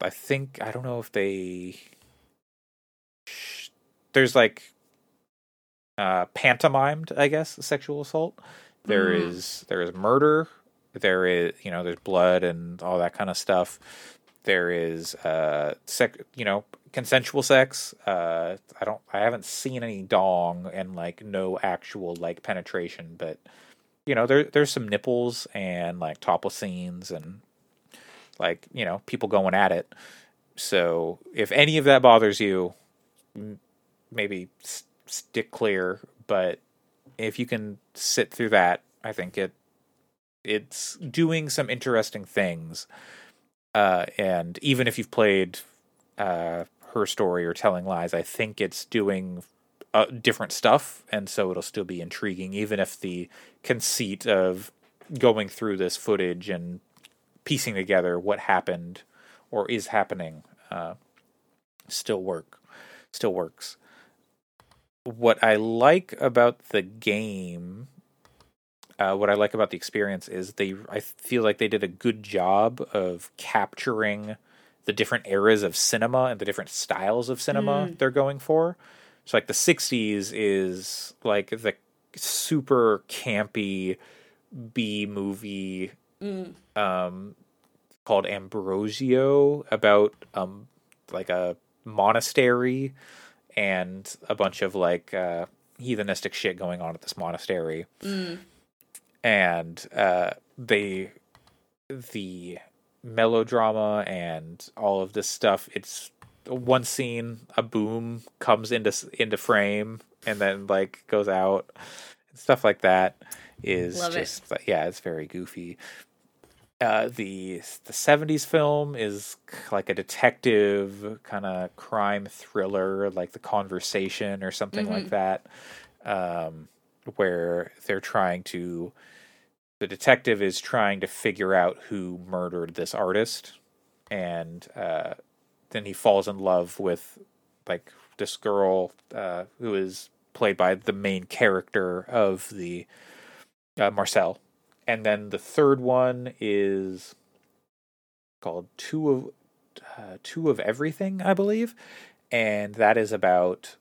I think I don't know if they there's like uh pantomimed, I guess, sexual assault. There mm. is there is murder there is, you know, there's blood and all that kind of stuff. There is, uh, sec, you know, consensual sex. Uh, I don't, I haven't seen any dong and like no actual like penetration, but you know, there there's some nipples and like topless scenes and like you know people going at it. So if any of that bothers you, maybe stick clear. But if you can sit through that, I think it it's doing some interesting things. Uh, and even if you've played uh, her story or telling lies, I think it's doing uh, different stuff, and so it'll still be intriguing, even if the conceit of going through this footage and piecing together what happened or is happening uh, still work still works. What I like about the game uh, what I like about the experience is they I feel like they did a good job of capturing the different eras of cinema and the different styles of cinema mm. they're going for. So like the 60s is like the super campy B movie mm. um called Ambrosio about um like a monastery and a bunch of like uh heathenistic shit going on at this monastery. Mm. And uh they the melodrama and all of this stuff it's one scene a boom comes into into frame and then like goes out stuff like that is Love just it. yeah it's very goofy uh, the the 70s film is like a detective kind of crime thriller like the conversation or something mm-hmm. like that um, where they're trying to the detective is trying to figure out who murdered this artist and uh, then he falls in love with like this girl uh, who is played by the main character of the uh, Marcel and then the third one is called two of uh, two of everything i believe. And that is about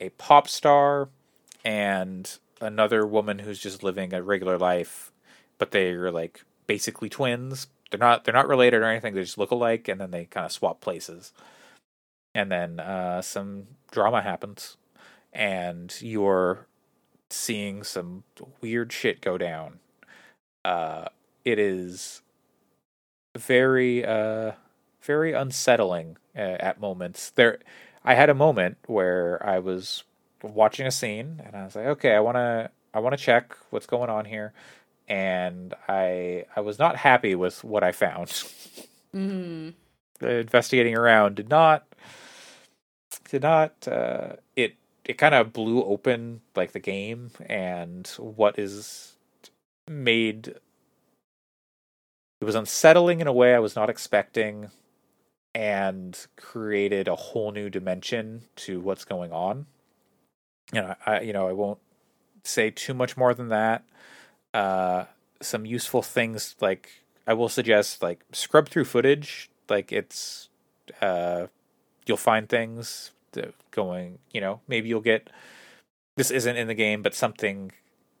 a pop star and another woman who's just living a regular life but they're like basically twins. They're not they're not related or anything. They just look alike and then they kind of swap places. And then uh, some drama happens and you're seeing some weird shit go down uh, it is very uh, very unsettling uh, at moments. There, I had a moment where I was watching a scene and I was like, okay, I want to I want to check what's going on here, and I I was not happy with what I found. Mm. investigating around did not did not uh, it it kind of blew open like the game and what is made it was unsettling in a way I was not expecting and created a whole new dimension to what's going on. You know, I you know, I won't say too much more than that. Uh some useful things like I will suggest like scrub through footage, like it's uh you'll find things going, you know, maybe you'll get this isn't in the game but something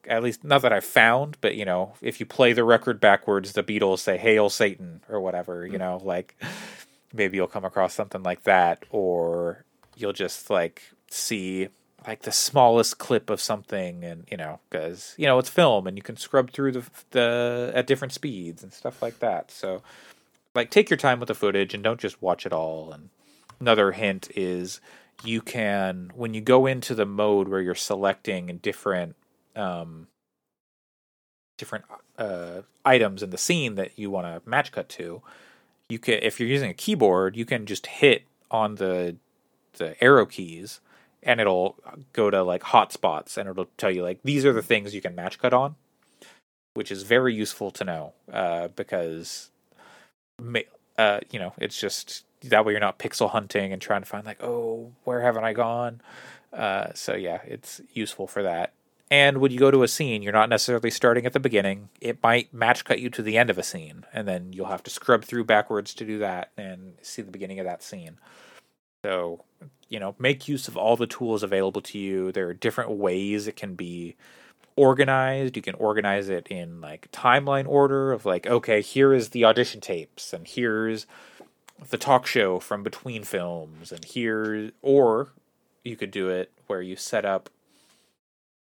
at least not that I've found, but you know, if you play the record backwards, the Beatles say "Hail Satan" or whatever. You mm. know, like maybe you'll come across something like that, or you'll just like see like the smallest clip of something, and you know, because you know it's film, and you can scrub through the the at different speeds and stuff like that. So, like, take your time with the footage and don't just watch it all. And another hint is you can when you go into the mode where you're selecting different um, different uh, items in the scene that you want to match cut to, you can if you're using a keyboard, you can just hit on the the arrow keys and it'll go to like hotspots and it'll tell you like these are the things you can match cut on, which is very useful to know uh, because uh, you know it's just that way you're not pixel hunting and trying to find like oh where haven't I gone. Uh, so yeah, it's useful for that. And when you go to a scene, you're not necessarily starting at the beginning. It might match cut you to the end of a scene, and then you'll have to scrub through backwards to do that and see the beginning of that scene. So, you know, make use of all the tools available to you. There are different ways it can be organized. You can organize it in like timeline order of like, okay, here is the audition tapes, and here's the talk show from between films, and here, or you could do it where you set up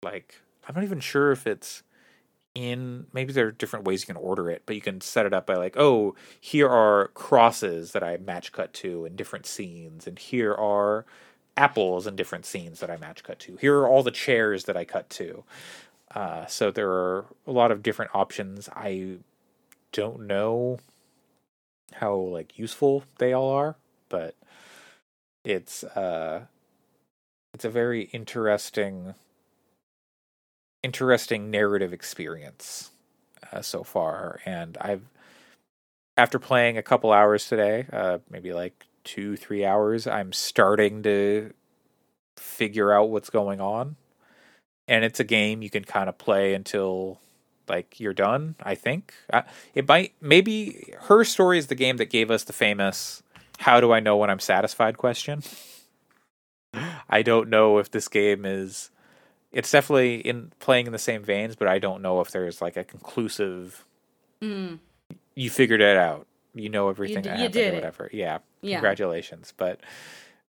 like I'm not even sure if it's in maybe there are different ways you can order it, but you can set it up by like, oh, here are crosses that I match cut to in different scenes, and here are apples in different scenes that I match cut to. Here are all the chairs that I cut to. Uh, so there are a lot of different options. I don't know how like useful they all are, but it's uh it's a very interesting interesting narrative experience uh, so far, and I've after playing a couple hours today, uh, maybe like two three hours, I'm starting to figure out what's going on, and it's a game you can kind of play until like you're done. I think uh, it might maybe her story is the game that gave us the famous how do I know when I'm satisfied question. I don't know if this game is it's definitely in playing in the same veins, but I don't know if there's like a conclusive Mm. you figured it out. You know everything d- that you happened did or it. whatever. Yeah. Yeah. Congratulations. But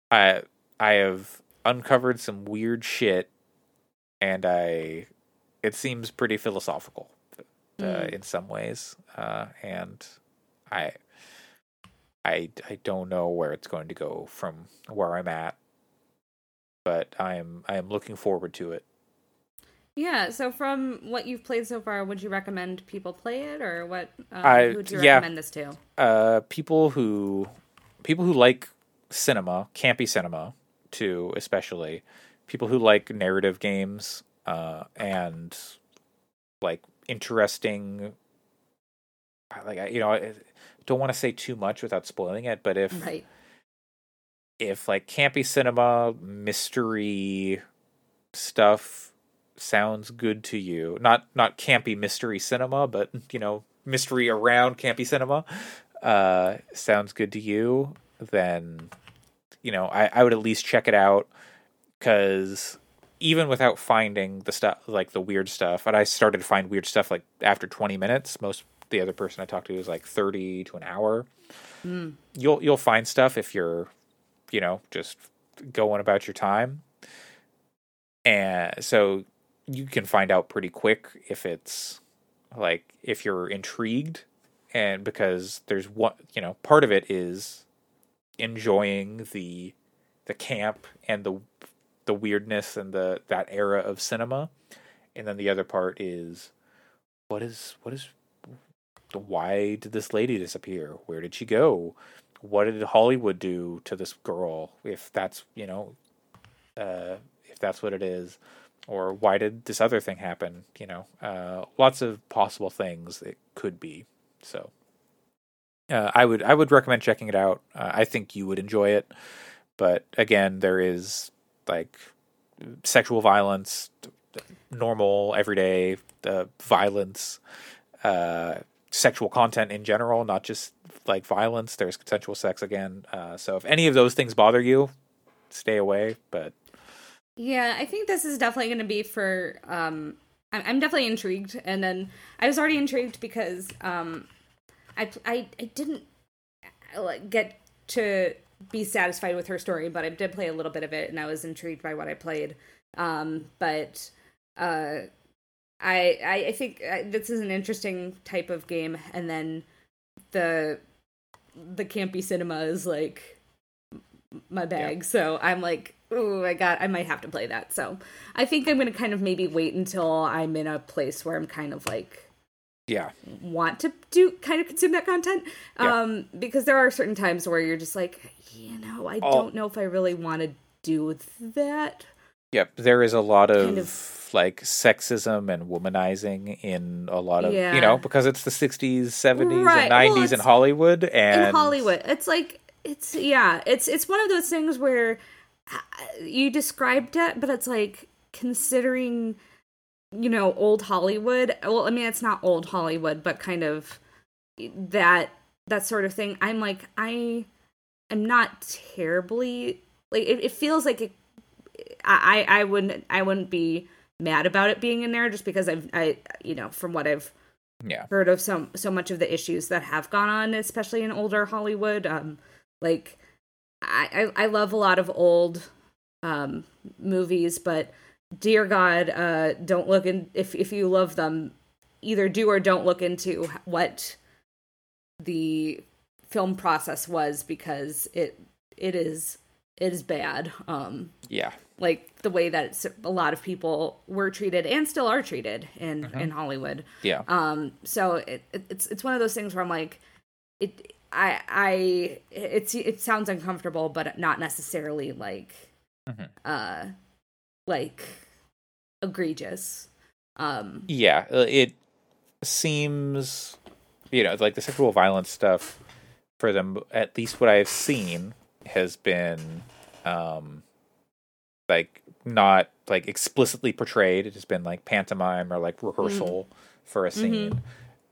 I I have uncovered some weird shit and I it seems pretty philosophical uh, Mm. in some ways. Uh, and I I I don't know where it's going to go from where I'm at. But I am I am looking forward to it. Yeah, so from what you've played so far, would you recommend people play it, or what? Uh, I- who would you yeah. recommend this to? uh people who people who like cinema, campy cinema too, especially people who like narrative games uh and like interesting like I- you know, I don't want to say too much without spoiling it, but if Right. if like campy cinema mystery stuff sounds good to you. Not not campy mystery cinema but you know mystery around campy cinema uh sounds good to you then you know i i would at least check it out because even without finding the stuff like the weird stuff and i started to find weird stuff like after 20 minutes most the other person i talked to was like 30 to an hour. Mm. you'll you'll find stuff if you're you know just going about your time. And so you can find out pretty quick if it's like if you're intrigued and because there's what you know part of it is enjoying the the camp and the the weirdness and the that era of cinema. And then the other part is what is what is why did this lady disappear? Where did she go? What did hollywood do to this girl? If that's you know uh if that's what it is or why did this other thing happen you know uh lots of possible things it could be. So uh, i would i would recommend checking it out. Uh, i think you would enjoy it. But again there is like sexual violence normal everyday uh, violence uh sexual content in general not just like violence. There's consensual sex again. Uh so if any of those things bother you stay away. But Yeah, I think this is definitely going to be for. Um, I'm, I'm definitely intrigued, and then I was already intrigued because um, I I I didn't uh, like get to be satisfied with her story, but I did play a little bit of it, and I was intrigued by what I played. Um, but uh, I I, I think uh, this is an interesting type of game, and then the the campy cinema is like my bag. So I'm like, oh, I got, I might have to play that. So I think I'm gonna kind of maybe wait until I'm in a place where I'm kind of like yeah want to do kind of consume that content. Yeah. Um, because there are certain times where you're just like, you know, I Oh. don't know if I really want to do that. Yep, there is a lot of, Kind of- like sexism and womanizing in a lot of you know because it's the 60s, 70s Right, and well, 90s in Hollywood and in Hollywood. It's like it's yeah, it's it's one of those things where you described it, but it's like considering you know old Hollywood. Well, I mean it's not old Hollywood, but kind of that that sort of thing. I'm like I am not terribly like it, it feels like it, I I wouldn't I wouldn't be mad about it being in there just because I've I you know from what I've yeah. heard of so so much of the issues that have gone on, especially in older Hollywood. Um, like I I, I love a lot of old um movies, but dear God, uh, don't look in if if you love them, either do or don't look into what the film process was because it it is it is bad. Um, Yeah. like the way that a lot of people were treated and still are treated in in Hollywood. Yeah. Um, so it, it, it's it's one of those things where I'm like, it I I it's it sounds uncomfortable, but not necessarily like Mhm. uh like egregious. Um, Yeah, uh, it seems you know like the sexual violence stuff for them at least what I've seen has been um like not like explicitly portrayed it has been like pantomime or like rehearsal for a scene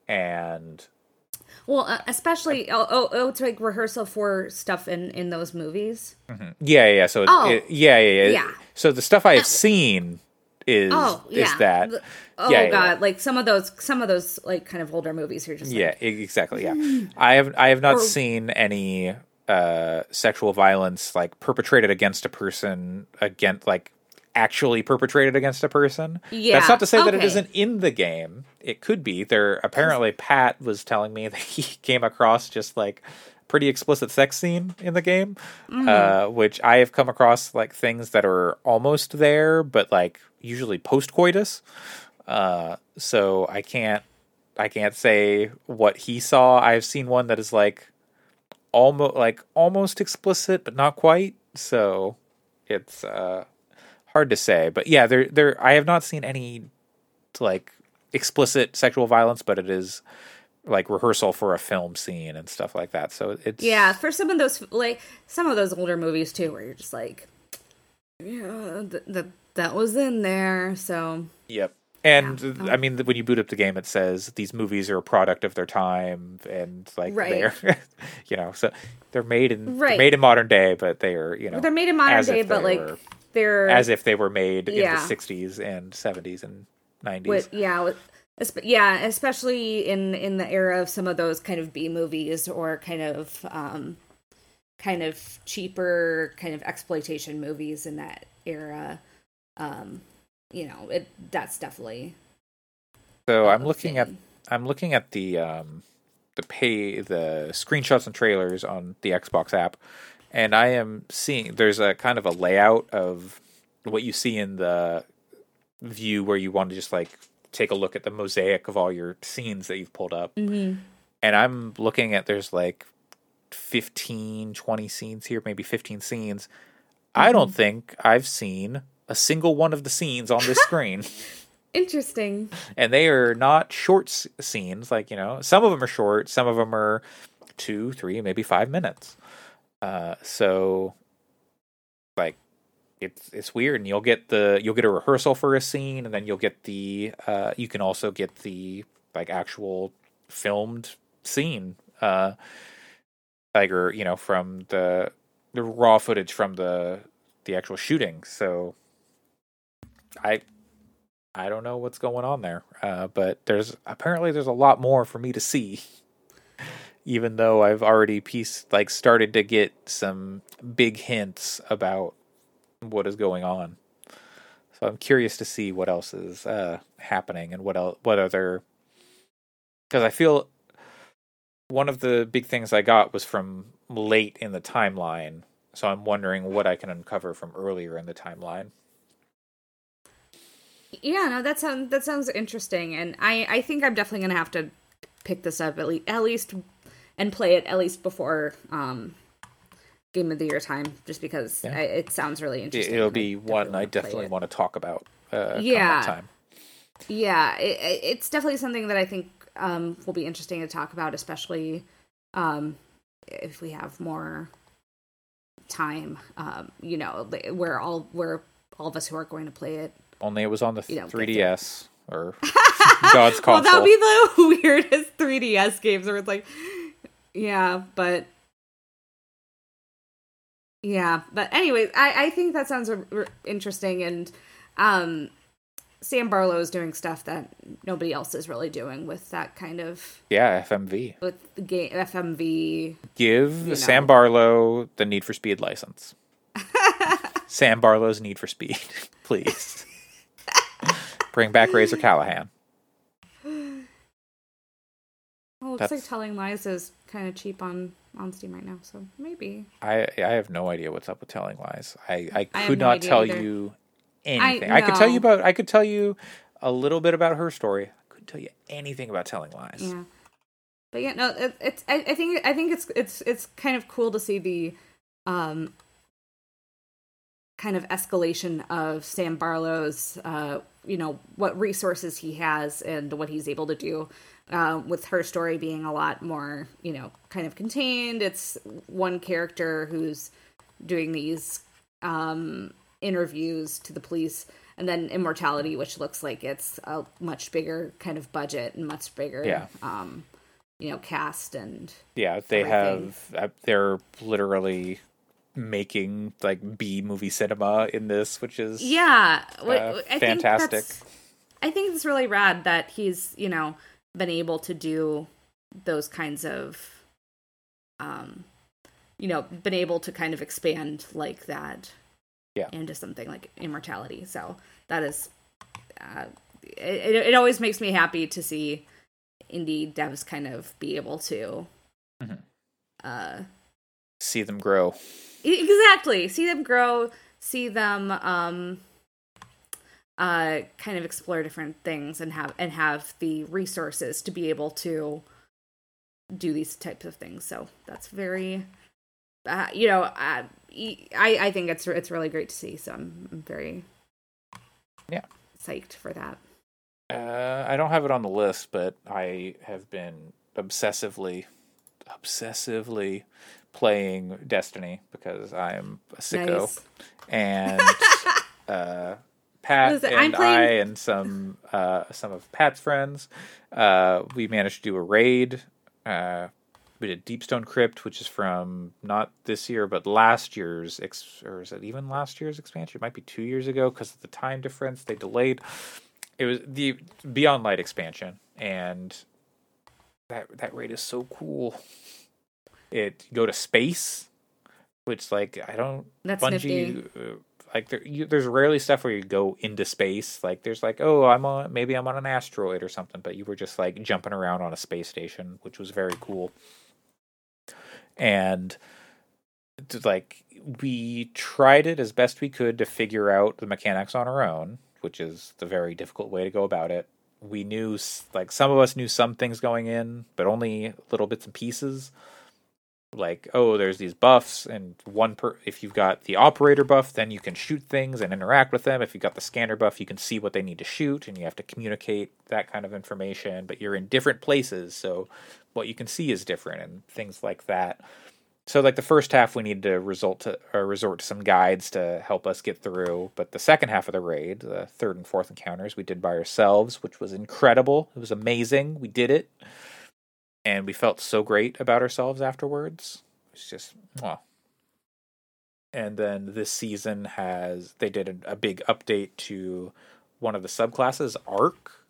and Well, uh, especially oh, oh, oh, it's like rehearsal for stuff in in those movies. Mm-hmm. Yeah, yeah. So oh. it, yeah, yeah, yeah, yeah. So the stuff I have seen is oh, yeah. is that. The, oh yeah, god, yeah. like some of those some of those like kind of older movies are just yeah, like, exactly. Yeah, I have I have not Or- seen any uh sexual violence like perpetrated against a person against like actually perpetrated against a person. Yeah, That's not to say that it okay. isn't in the game. It could be. There apparently Pat was telling me that he came across just like pretty explicit sex scene in the game, Mm-hmm. uh, which I have come across like things that are almost there, but like usually post coitus. Uh, so I can't I can't say what he saw. I've seen one that is like almost like almost explicit, but not quite. So it's uh, hard to say. But yeah, there there I have not seen any like explicit sexual violence, but it is like rehearsal for a film scene and stuff like that. So it's yeah for some of those like some of those older movies too, where you're just like, yeah, th- th- that was in there. So Yep. And Yeah. I mean, when you boot up the game, it says these movies are a product of their time, and like Right. they're, you know, so they're made in they're made in modern day, but they are, you know, they're made in modern day, but like were- they're as if they were made Yeah. in the '60s and '70s and '90s. with yeah with yeah especially in in the era of some of those kind of b movies or kind of um kind of cheaper kind of exploitation movies in that era um you know it that's definitely so I'm looking at. I'm looking at the um the pay the screenshots and trailers on the Xbox app, and I am seeing there's a kind of a layout of what you see in the view where you want to just like take a look at the mosaic of all your scenes that you've pulled up. Mhm. And I'm looking at there's like 15, 20 scenes here, maybe 15 scenes. I Mm-hmm. don't think I've seen a single one of the scenes on this screen. interesting and they are not short s- scenes like you know some of them are short some of them are two three maybe five minutes uh so like it's it's weird and you'll get the you'll get a rehearsal for a scene and then you'll get the uh you can also get the like actual filmed scene uh like or you know from the the raw footage from the the actual shooting so i I don't know what's going on there, uh, but there's apparently there's a lot more for me to see. Even though I've already pieced like started to get some big hints about what is going on, so I'm curious to see what else is uh, happening and what else, what other. Because I feel one of the big things I got was from late in the timeline, so I'm wondering what I can uncover from earlier in the timeline. yeah no that sounds that sounds interesting and i i think i'm definitely gonna have to pick this up at least at least and play it at least before um game of the year time just because Yeah. I, it sounds really interesting it'll and be one I definitely want to talk about. Uh, Yeah. time. Yeah, it, it- it's definitely something that I think um, will be interesting to talk about, especially um, if we have more time. Um, you know, li- where all where all of us who are going to play it. Only it was on the You don't 3DS or God's console. Well, that would be the weirdest 3DS games where it's like, yeah, but yeah, but anyways, I I think that sounds r- r- interesting, and um, Sam Barlow is doing stuff that nobody else is really doing with that kind of yeah, FMV. with the game FMV. Give You Sam. Barlow the Need for Speed license. Sam Barlow's Need for Speed, please. Bring back Razor Callahan. Oh, looks That's- like Telling Lies is kind of cheap on on Steam right now, so maybe. I I have no idea what's up with telling lies. I I I could no not tell either. you anything. I, could tell you about I could tell you a little bit about her story. I couldn't tell you anything about telling lies. Yeah, but yeah, no, it, it's. I, I think I think it's it's it's kind of cool to see the, um, kind of escalation of Sam Barlow's, uh, you know, what resources he has and what he's able to do. Uh, with her story being a lot more, you know, kind of contained. It's one character who's doing these um, interviews to the police, and then Immortality, which looks like it's a much bigger kind of budget and much bigger Yeah. um, you know cast and yeah they everything. have uh, they're literally making like B movie cinema in this, which is yeah, uh, I fantastic. Think I think it's really rad that he's you know been able to do those kinds of um you know been able to kind of expand like that yeah. into something like immortality. So that is uh it, it always makes me happy to see indie devs kind of be able to mm-hmm. uh see them grow. Exactly. See them grow see them um uh kind of explore different things and have and have the resources to be able to do these types of things. So that's very uh, you know uh, I I think it's it's really great to see. So I'm, I'm very yeah. psyched for that. Uh, I don't have it on the list but I have been obsessively obsessively playing Destiny because I'm a sicko, nice. and uh, Pat Listen, and playing... I and some uh, some of Pat's friends, uh, we managed to do a raid. Uh, we did Deepstone Crypt, which is from not this year but last year's, ex- or is it even last year's expansion? It might be two years ago because of the time difference. They delayed. It was the Beyond Light expansion, and that that raid is so cool it go to space, which like I don't That's Bungie uh, like there, you, there's rarely stuff where you go into space. Like there's like oh I'm on maybe I'm on an asteroid or something, but you were just like jumping around on a space station, which was very cool. And like we tried it as best we could to figure out the mechanics on our own, which is the very difficult way to go about it. We knew like some of us knew some things going in, but only little bits and pieces like oh there's these buffs and one per if you've got the operator buff then you can shoot things and interact with them. If you've got the scanner buff you can see what they need to shoot and you have to communicate that kind of information but you're in different places so what you can see is different and things like that. So like the first half we needed to result to or resort to some guides to help us get through but the second half of the raid the third and fourth encounters we did by ourselves which was incredible. It was amazing. We did it and we felt so great about ourselves afterwards. It's just well. And then this season has they did a, a big update to one of the subclasses, Arc,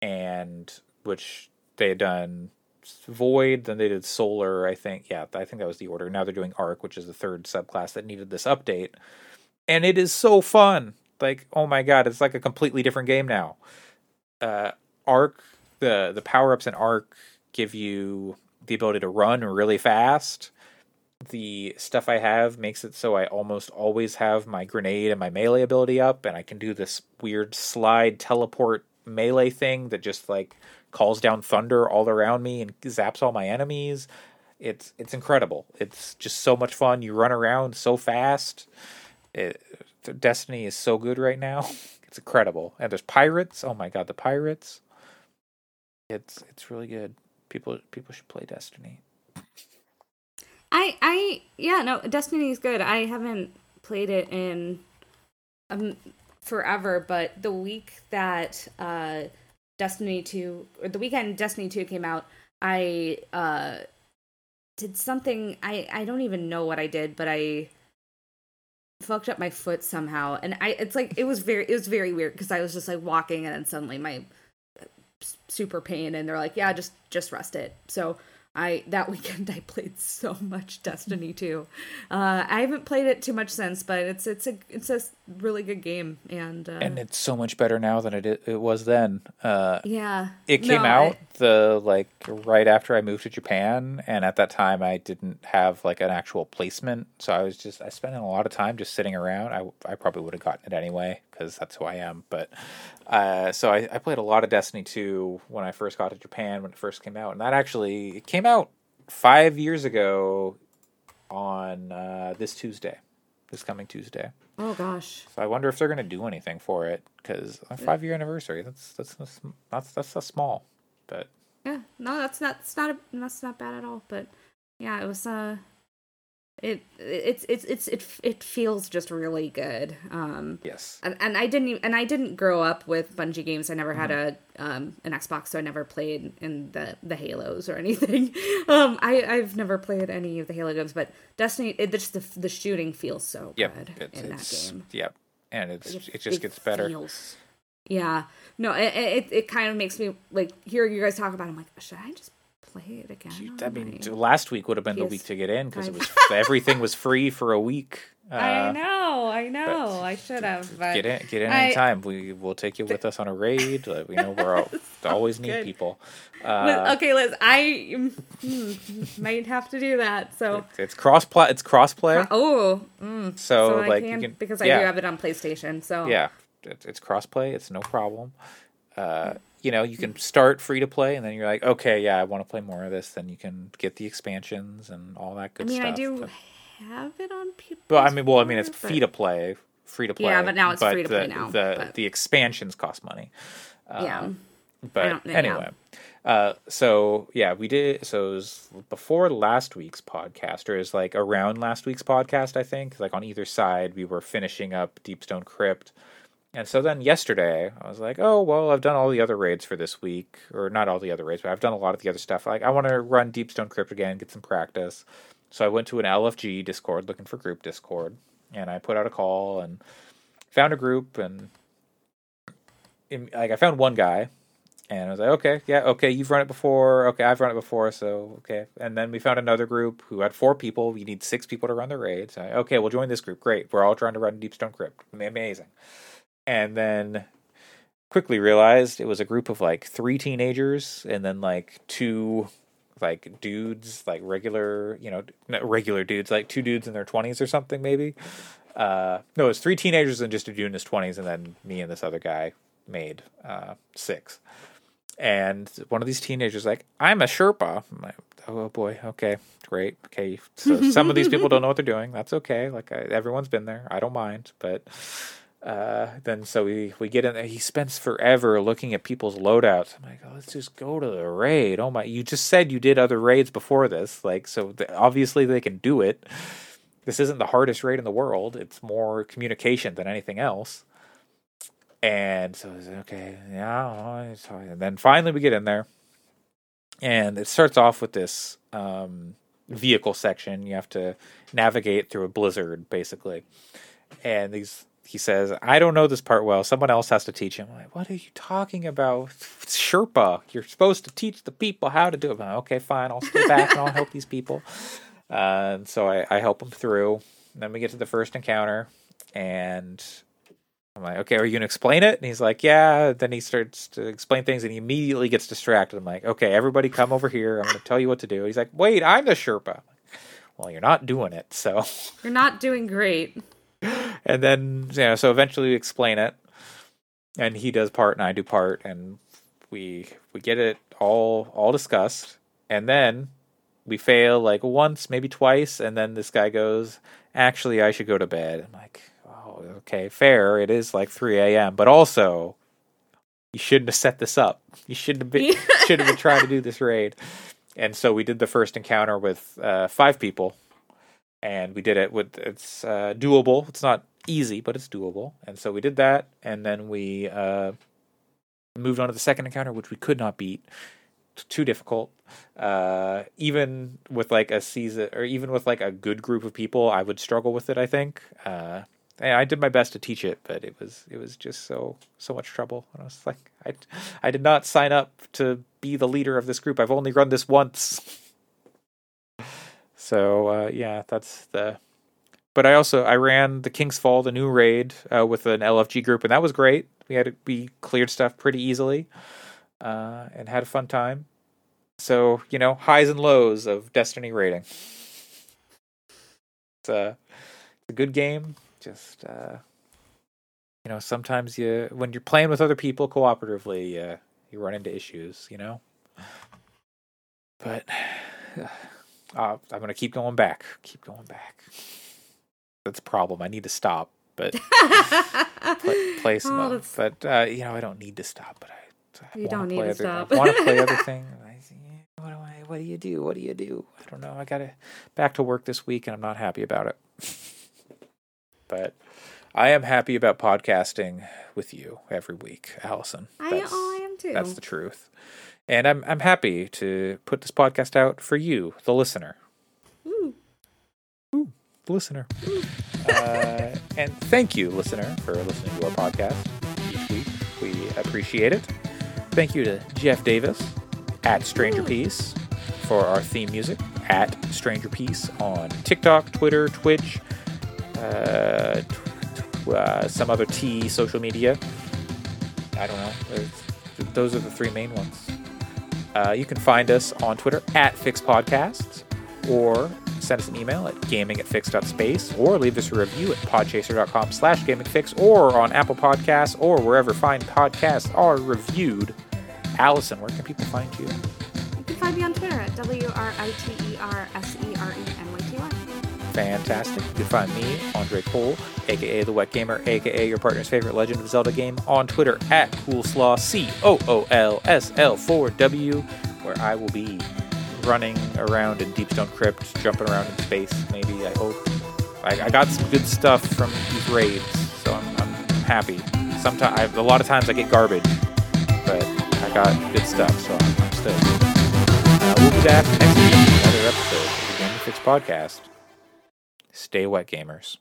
and which they had done Void, then they did Solar, I think. Yeah, I think that was the order. Now they're doing Arc, which is the third subclass that needed this update. And it is so fun. Like, oh my god, it's like a completely different game now. Uh Arc, the the power-ups in Arc give you the ability to run really fast. The stuff I have makes it so I almost always have my grenade and my melee ability up, and I can do this weird slide teleport melee thing that just like calls down thunder all around me and zaps all my enemies. It's it's incredible. It's just so much fun. You run around so fast. It, Destiny is so good right now. It's incredible. And there's pirates. Oh my god, the pirates. It's it's really good people people should play Destiny. I I yeah no Destiny is good. I haven't played it in um forever, but the week that uh Destiny 2 or the weekend Destiny 2 came out, I uh did something I I don't even know what I did, but I fucked up my foot somehow and I it's like it was very it was very weird because I was just like walking and then suddenly my super pain and they're like yeah just just rest it. So I that weekend I played so much Destiny 2. Uh, I haven't played it too much since, but it's it's a it's a really good game and uh, and it's so much better now than it it was then. Uh, yeah, it came no, out I... the like right after I moved to Japan, and at that time I didn't have like an actual placement, so I was just I spent a lot of time just sitting around. I I probably would have gotten it anyway because that's who I am, but uh, so I, I played a lot of Destiny 2 when I first got to Japan when it first came out, and that actually it came out five years ago on uh, this Tuesday, this coming Tuesday. Oh gosh! So I wonder if they're going to do anything for it because a five year anniversary. That's that's that's that's a small, but yeah, no, that's not that's not a, that's not bad at all. But yeah, it was uh, it it's it's it's it it feels just really good. Um, yes, and, and I didn't and I didn't grow up with Bungie games. I never mm-hmm. had a um, an Xbox, so I never played in the the Halos or anything. Um, I I've never played any of the Halo games, but Destiny, it just the the shooting feels so yep, good it's, in it's, that game. Yep, and it's it, it just it gets better. Feels, yeah, no, it, it it kind of makes me like hearing you guys talk about. It, I'm like, should I just play it again. I mean, last week would have been the week to get in because it was everything was free for a week. Uh, I know, I know. I should have. get in, get in I, anytime. We will take you with us on a raid. we know we're all, always need good. people. Uh, okay, Liz, I mm, might have to do that. So it's, cross play. It's cross play. Oh, mm. so, so, like can, can because I do have it on PlayStation. So yeah, it's, it's cross play. It's no problem. Uh, you know, you can start free to play, and then you're like, okay, yeah, I want to play more of this. Then you can get the expansions and all that good stuff. I mean, stuff. I do but, have it on people. Well, I mean, well, I mean, it's free to play, free to play. Yeah, but now it's free to play now. The but... the expansions cost money. yeah. Um, but anyway, uh, so yeah, we did. So it was before last week's podcast, or is like around last week's podcast, I think. Like on either side, we were finishing up Deepstone Crypt and so then yesterday, I was like, oh, well, I've done all the other raids for this week. Or not all the other raids, but I've done a lot of the other stuff. Like, I want to run Deepstone Crypt again, get some practice. So I went to an LFG Discord looking for group Discord. And I put out a call and found a group. And in, like, I found one guy. And I was like, okay, yeah, okay, you've run it before. Okay, I've run it before, so okay. And then we found another group who had four people. We need six people to run the raids. So, okay, we'll join this group. Great. We're all trying to run Deepstone Crypt. Amazing and then quickly realized it was a group of like three teenagers and then like two like dudes like regular you know regular dudes like two dudes in their 20s or something maybe. Uh no it was three teenagers and just a dude in his 20s and then me and this other guy made uh six. And one of these teenagers like i'm a sherpa. I'm like, oh boy. Okay. Great. Okay. So some of these people don't know what they're doing. That's okay. Like I, everyone's been there. I don't mind. But uh, then so we we get in there. He spends forever looking at people's loadouts. I'm like, oh, let's just go to the raid. Oh my! You just said you did other raids before this, like so. The, obviously, they can do it. This isn't the hardest raid in the world. It's more communication than anything else. And so like, okay, yeah. And then finally we get in there, and it starts off with this um, vehicle section. You have to navigate through a blizzard, basically, and these he says, I don't know this part well. Someone else has to teach him. I'm like, what are you talking about? It's Sherpa. You're supposed to teach the people how to do it. Like, okay, fine. I'll stay back and I'll help these people. Uh, and so I, I help them through. And then we get to the first encounter, and I'm like, okay, are you going to explain it? And he's like, yeah. Then he starts to explain things, and he immediately gets distracted. I'm like, okay, everybody come over here. I'm going to tell you what to do. He's like, wait, I'm the Sherpa. Well, you're not doing it, so. You're not doing great and then you know, so eventually we explain it, and he does part and I do part, and we we get it all all discussed, and then we fail like once, maybe twice, and then this guy goes, "Actually, I should go to bed." I'm like, "Oh, okay, fair. It is like 3 a.m., but also." You shouldn't have set this up. You shouldn't have been should have been trying to do this raid. And so we did the first encounter with uh, five people, and we did it with it's uh, doable. It's not easy, but it's doable. And so we did that, and then we uh, moved on to the second encounter, which we could not beat. Too difficult. Uh, even with like a season, or even with like a good group of people, I would struggle with it. I think. Uh, I did my best to teach it, but it was it was just so so much trouble. And I was like, I I did not sign up to be the leader of this group. I've only run this once. So uh, yeah, that's the. But I also I ran the King's Fall, the new raid uh, with an LFG group, and that was great. We had we cleared stuff pretty easily, uh, and had a fun time. So you know, highs and lows of Destiny raiding. It's a, it's a good game. Just uh, you know, sometimes you when you're playing with other people cooperatively, uh, you run into issues. You know, but. Uh, I'm gonna keep going back. Keep going back. That's a problem. I need to stop, but play, play some. Oh, but uh, you know, I don't need to stop. But I, I you don't need to other, stop. I want to play other things. what do I? What do you do? What do you do? I don't know. I got to back to work this week, and I'm not happy about it. but I am happy about podcasting with you every week, Allison. I, oh, I am too. That's the truth. And I'm I'm happy to put this podcast out for you, the listener. Ooh. Ooh, the listener. uh, and thank you, listener, for listening to our podcast each week. We appreciate it. Thank you to Jeff Davis at Stranger Peace for our theme music at Stranger Peace on TikTok, Twitter, Twitch, uh, tw- uh, some other T social media. I don't know. There's, those are the three main ones. Uh, you can find us on Twitter at Fix Podcasts or send us an email at gaming at fix.space or leave us a review at podchaser.com slash gamingfix or on Apple Podcasts or wherever fine podcasts are reviewed. Allison, where can people find you? You can find me on Twitter at W R I T E R S E R E. Fantastic. You can find me, Andre Cole, aka The Wet Gamer, aka your partner's favorite Legend of Zelda game, on Twitter at Coolslaw, C O O L S L 4 W, where I will be running around in Deepstone Crypt, jumping around in space, maybe, I hope. I, I got some good stuff from these raids, so I'm, I'm happy. Sometimes, a lot of times I get garbage, but I got good stuff, so I'm, I'm stoked. Uh, we'll be back next week another episode of the Gaming Fix Podcast. Stay wet, gamers.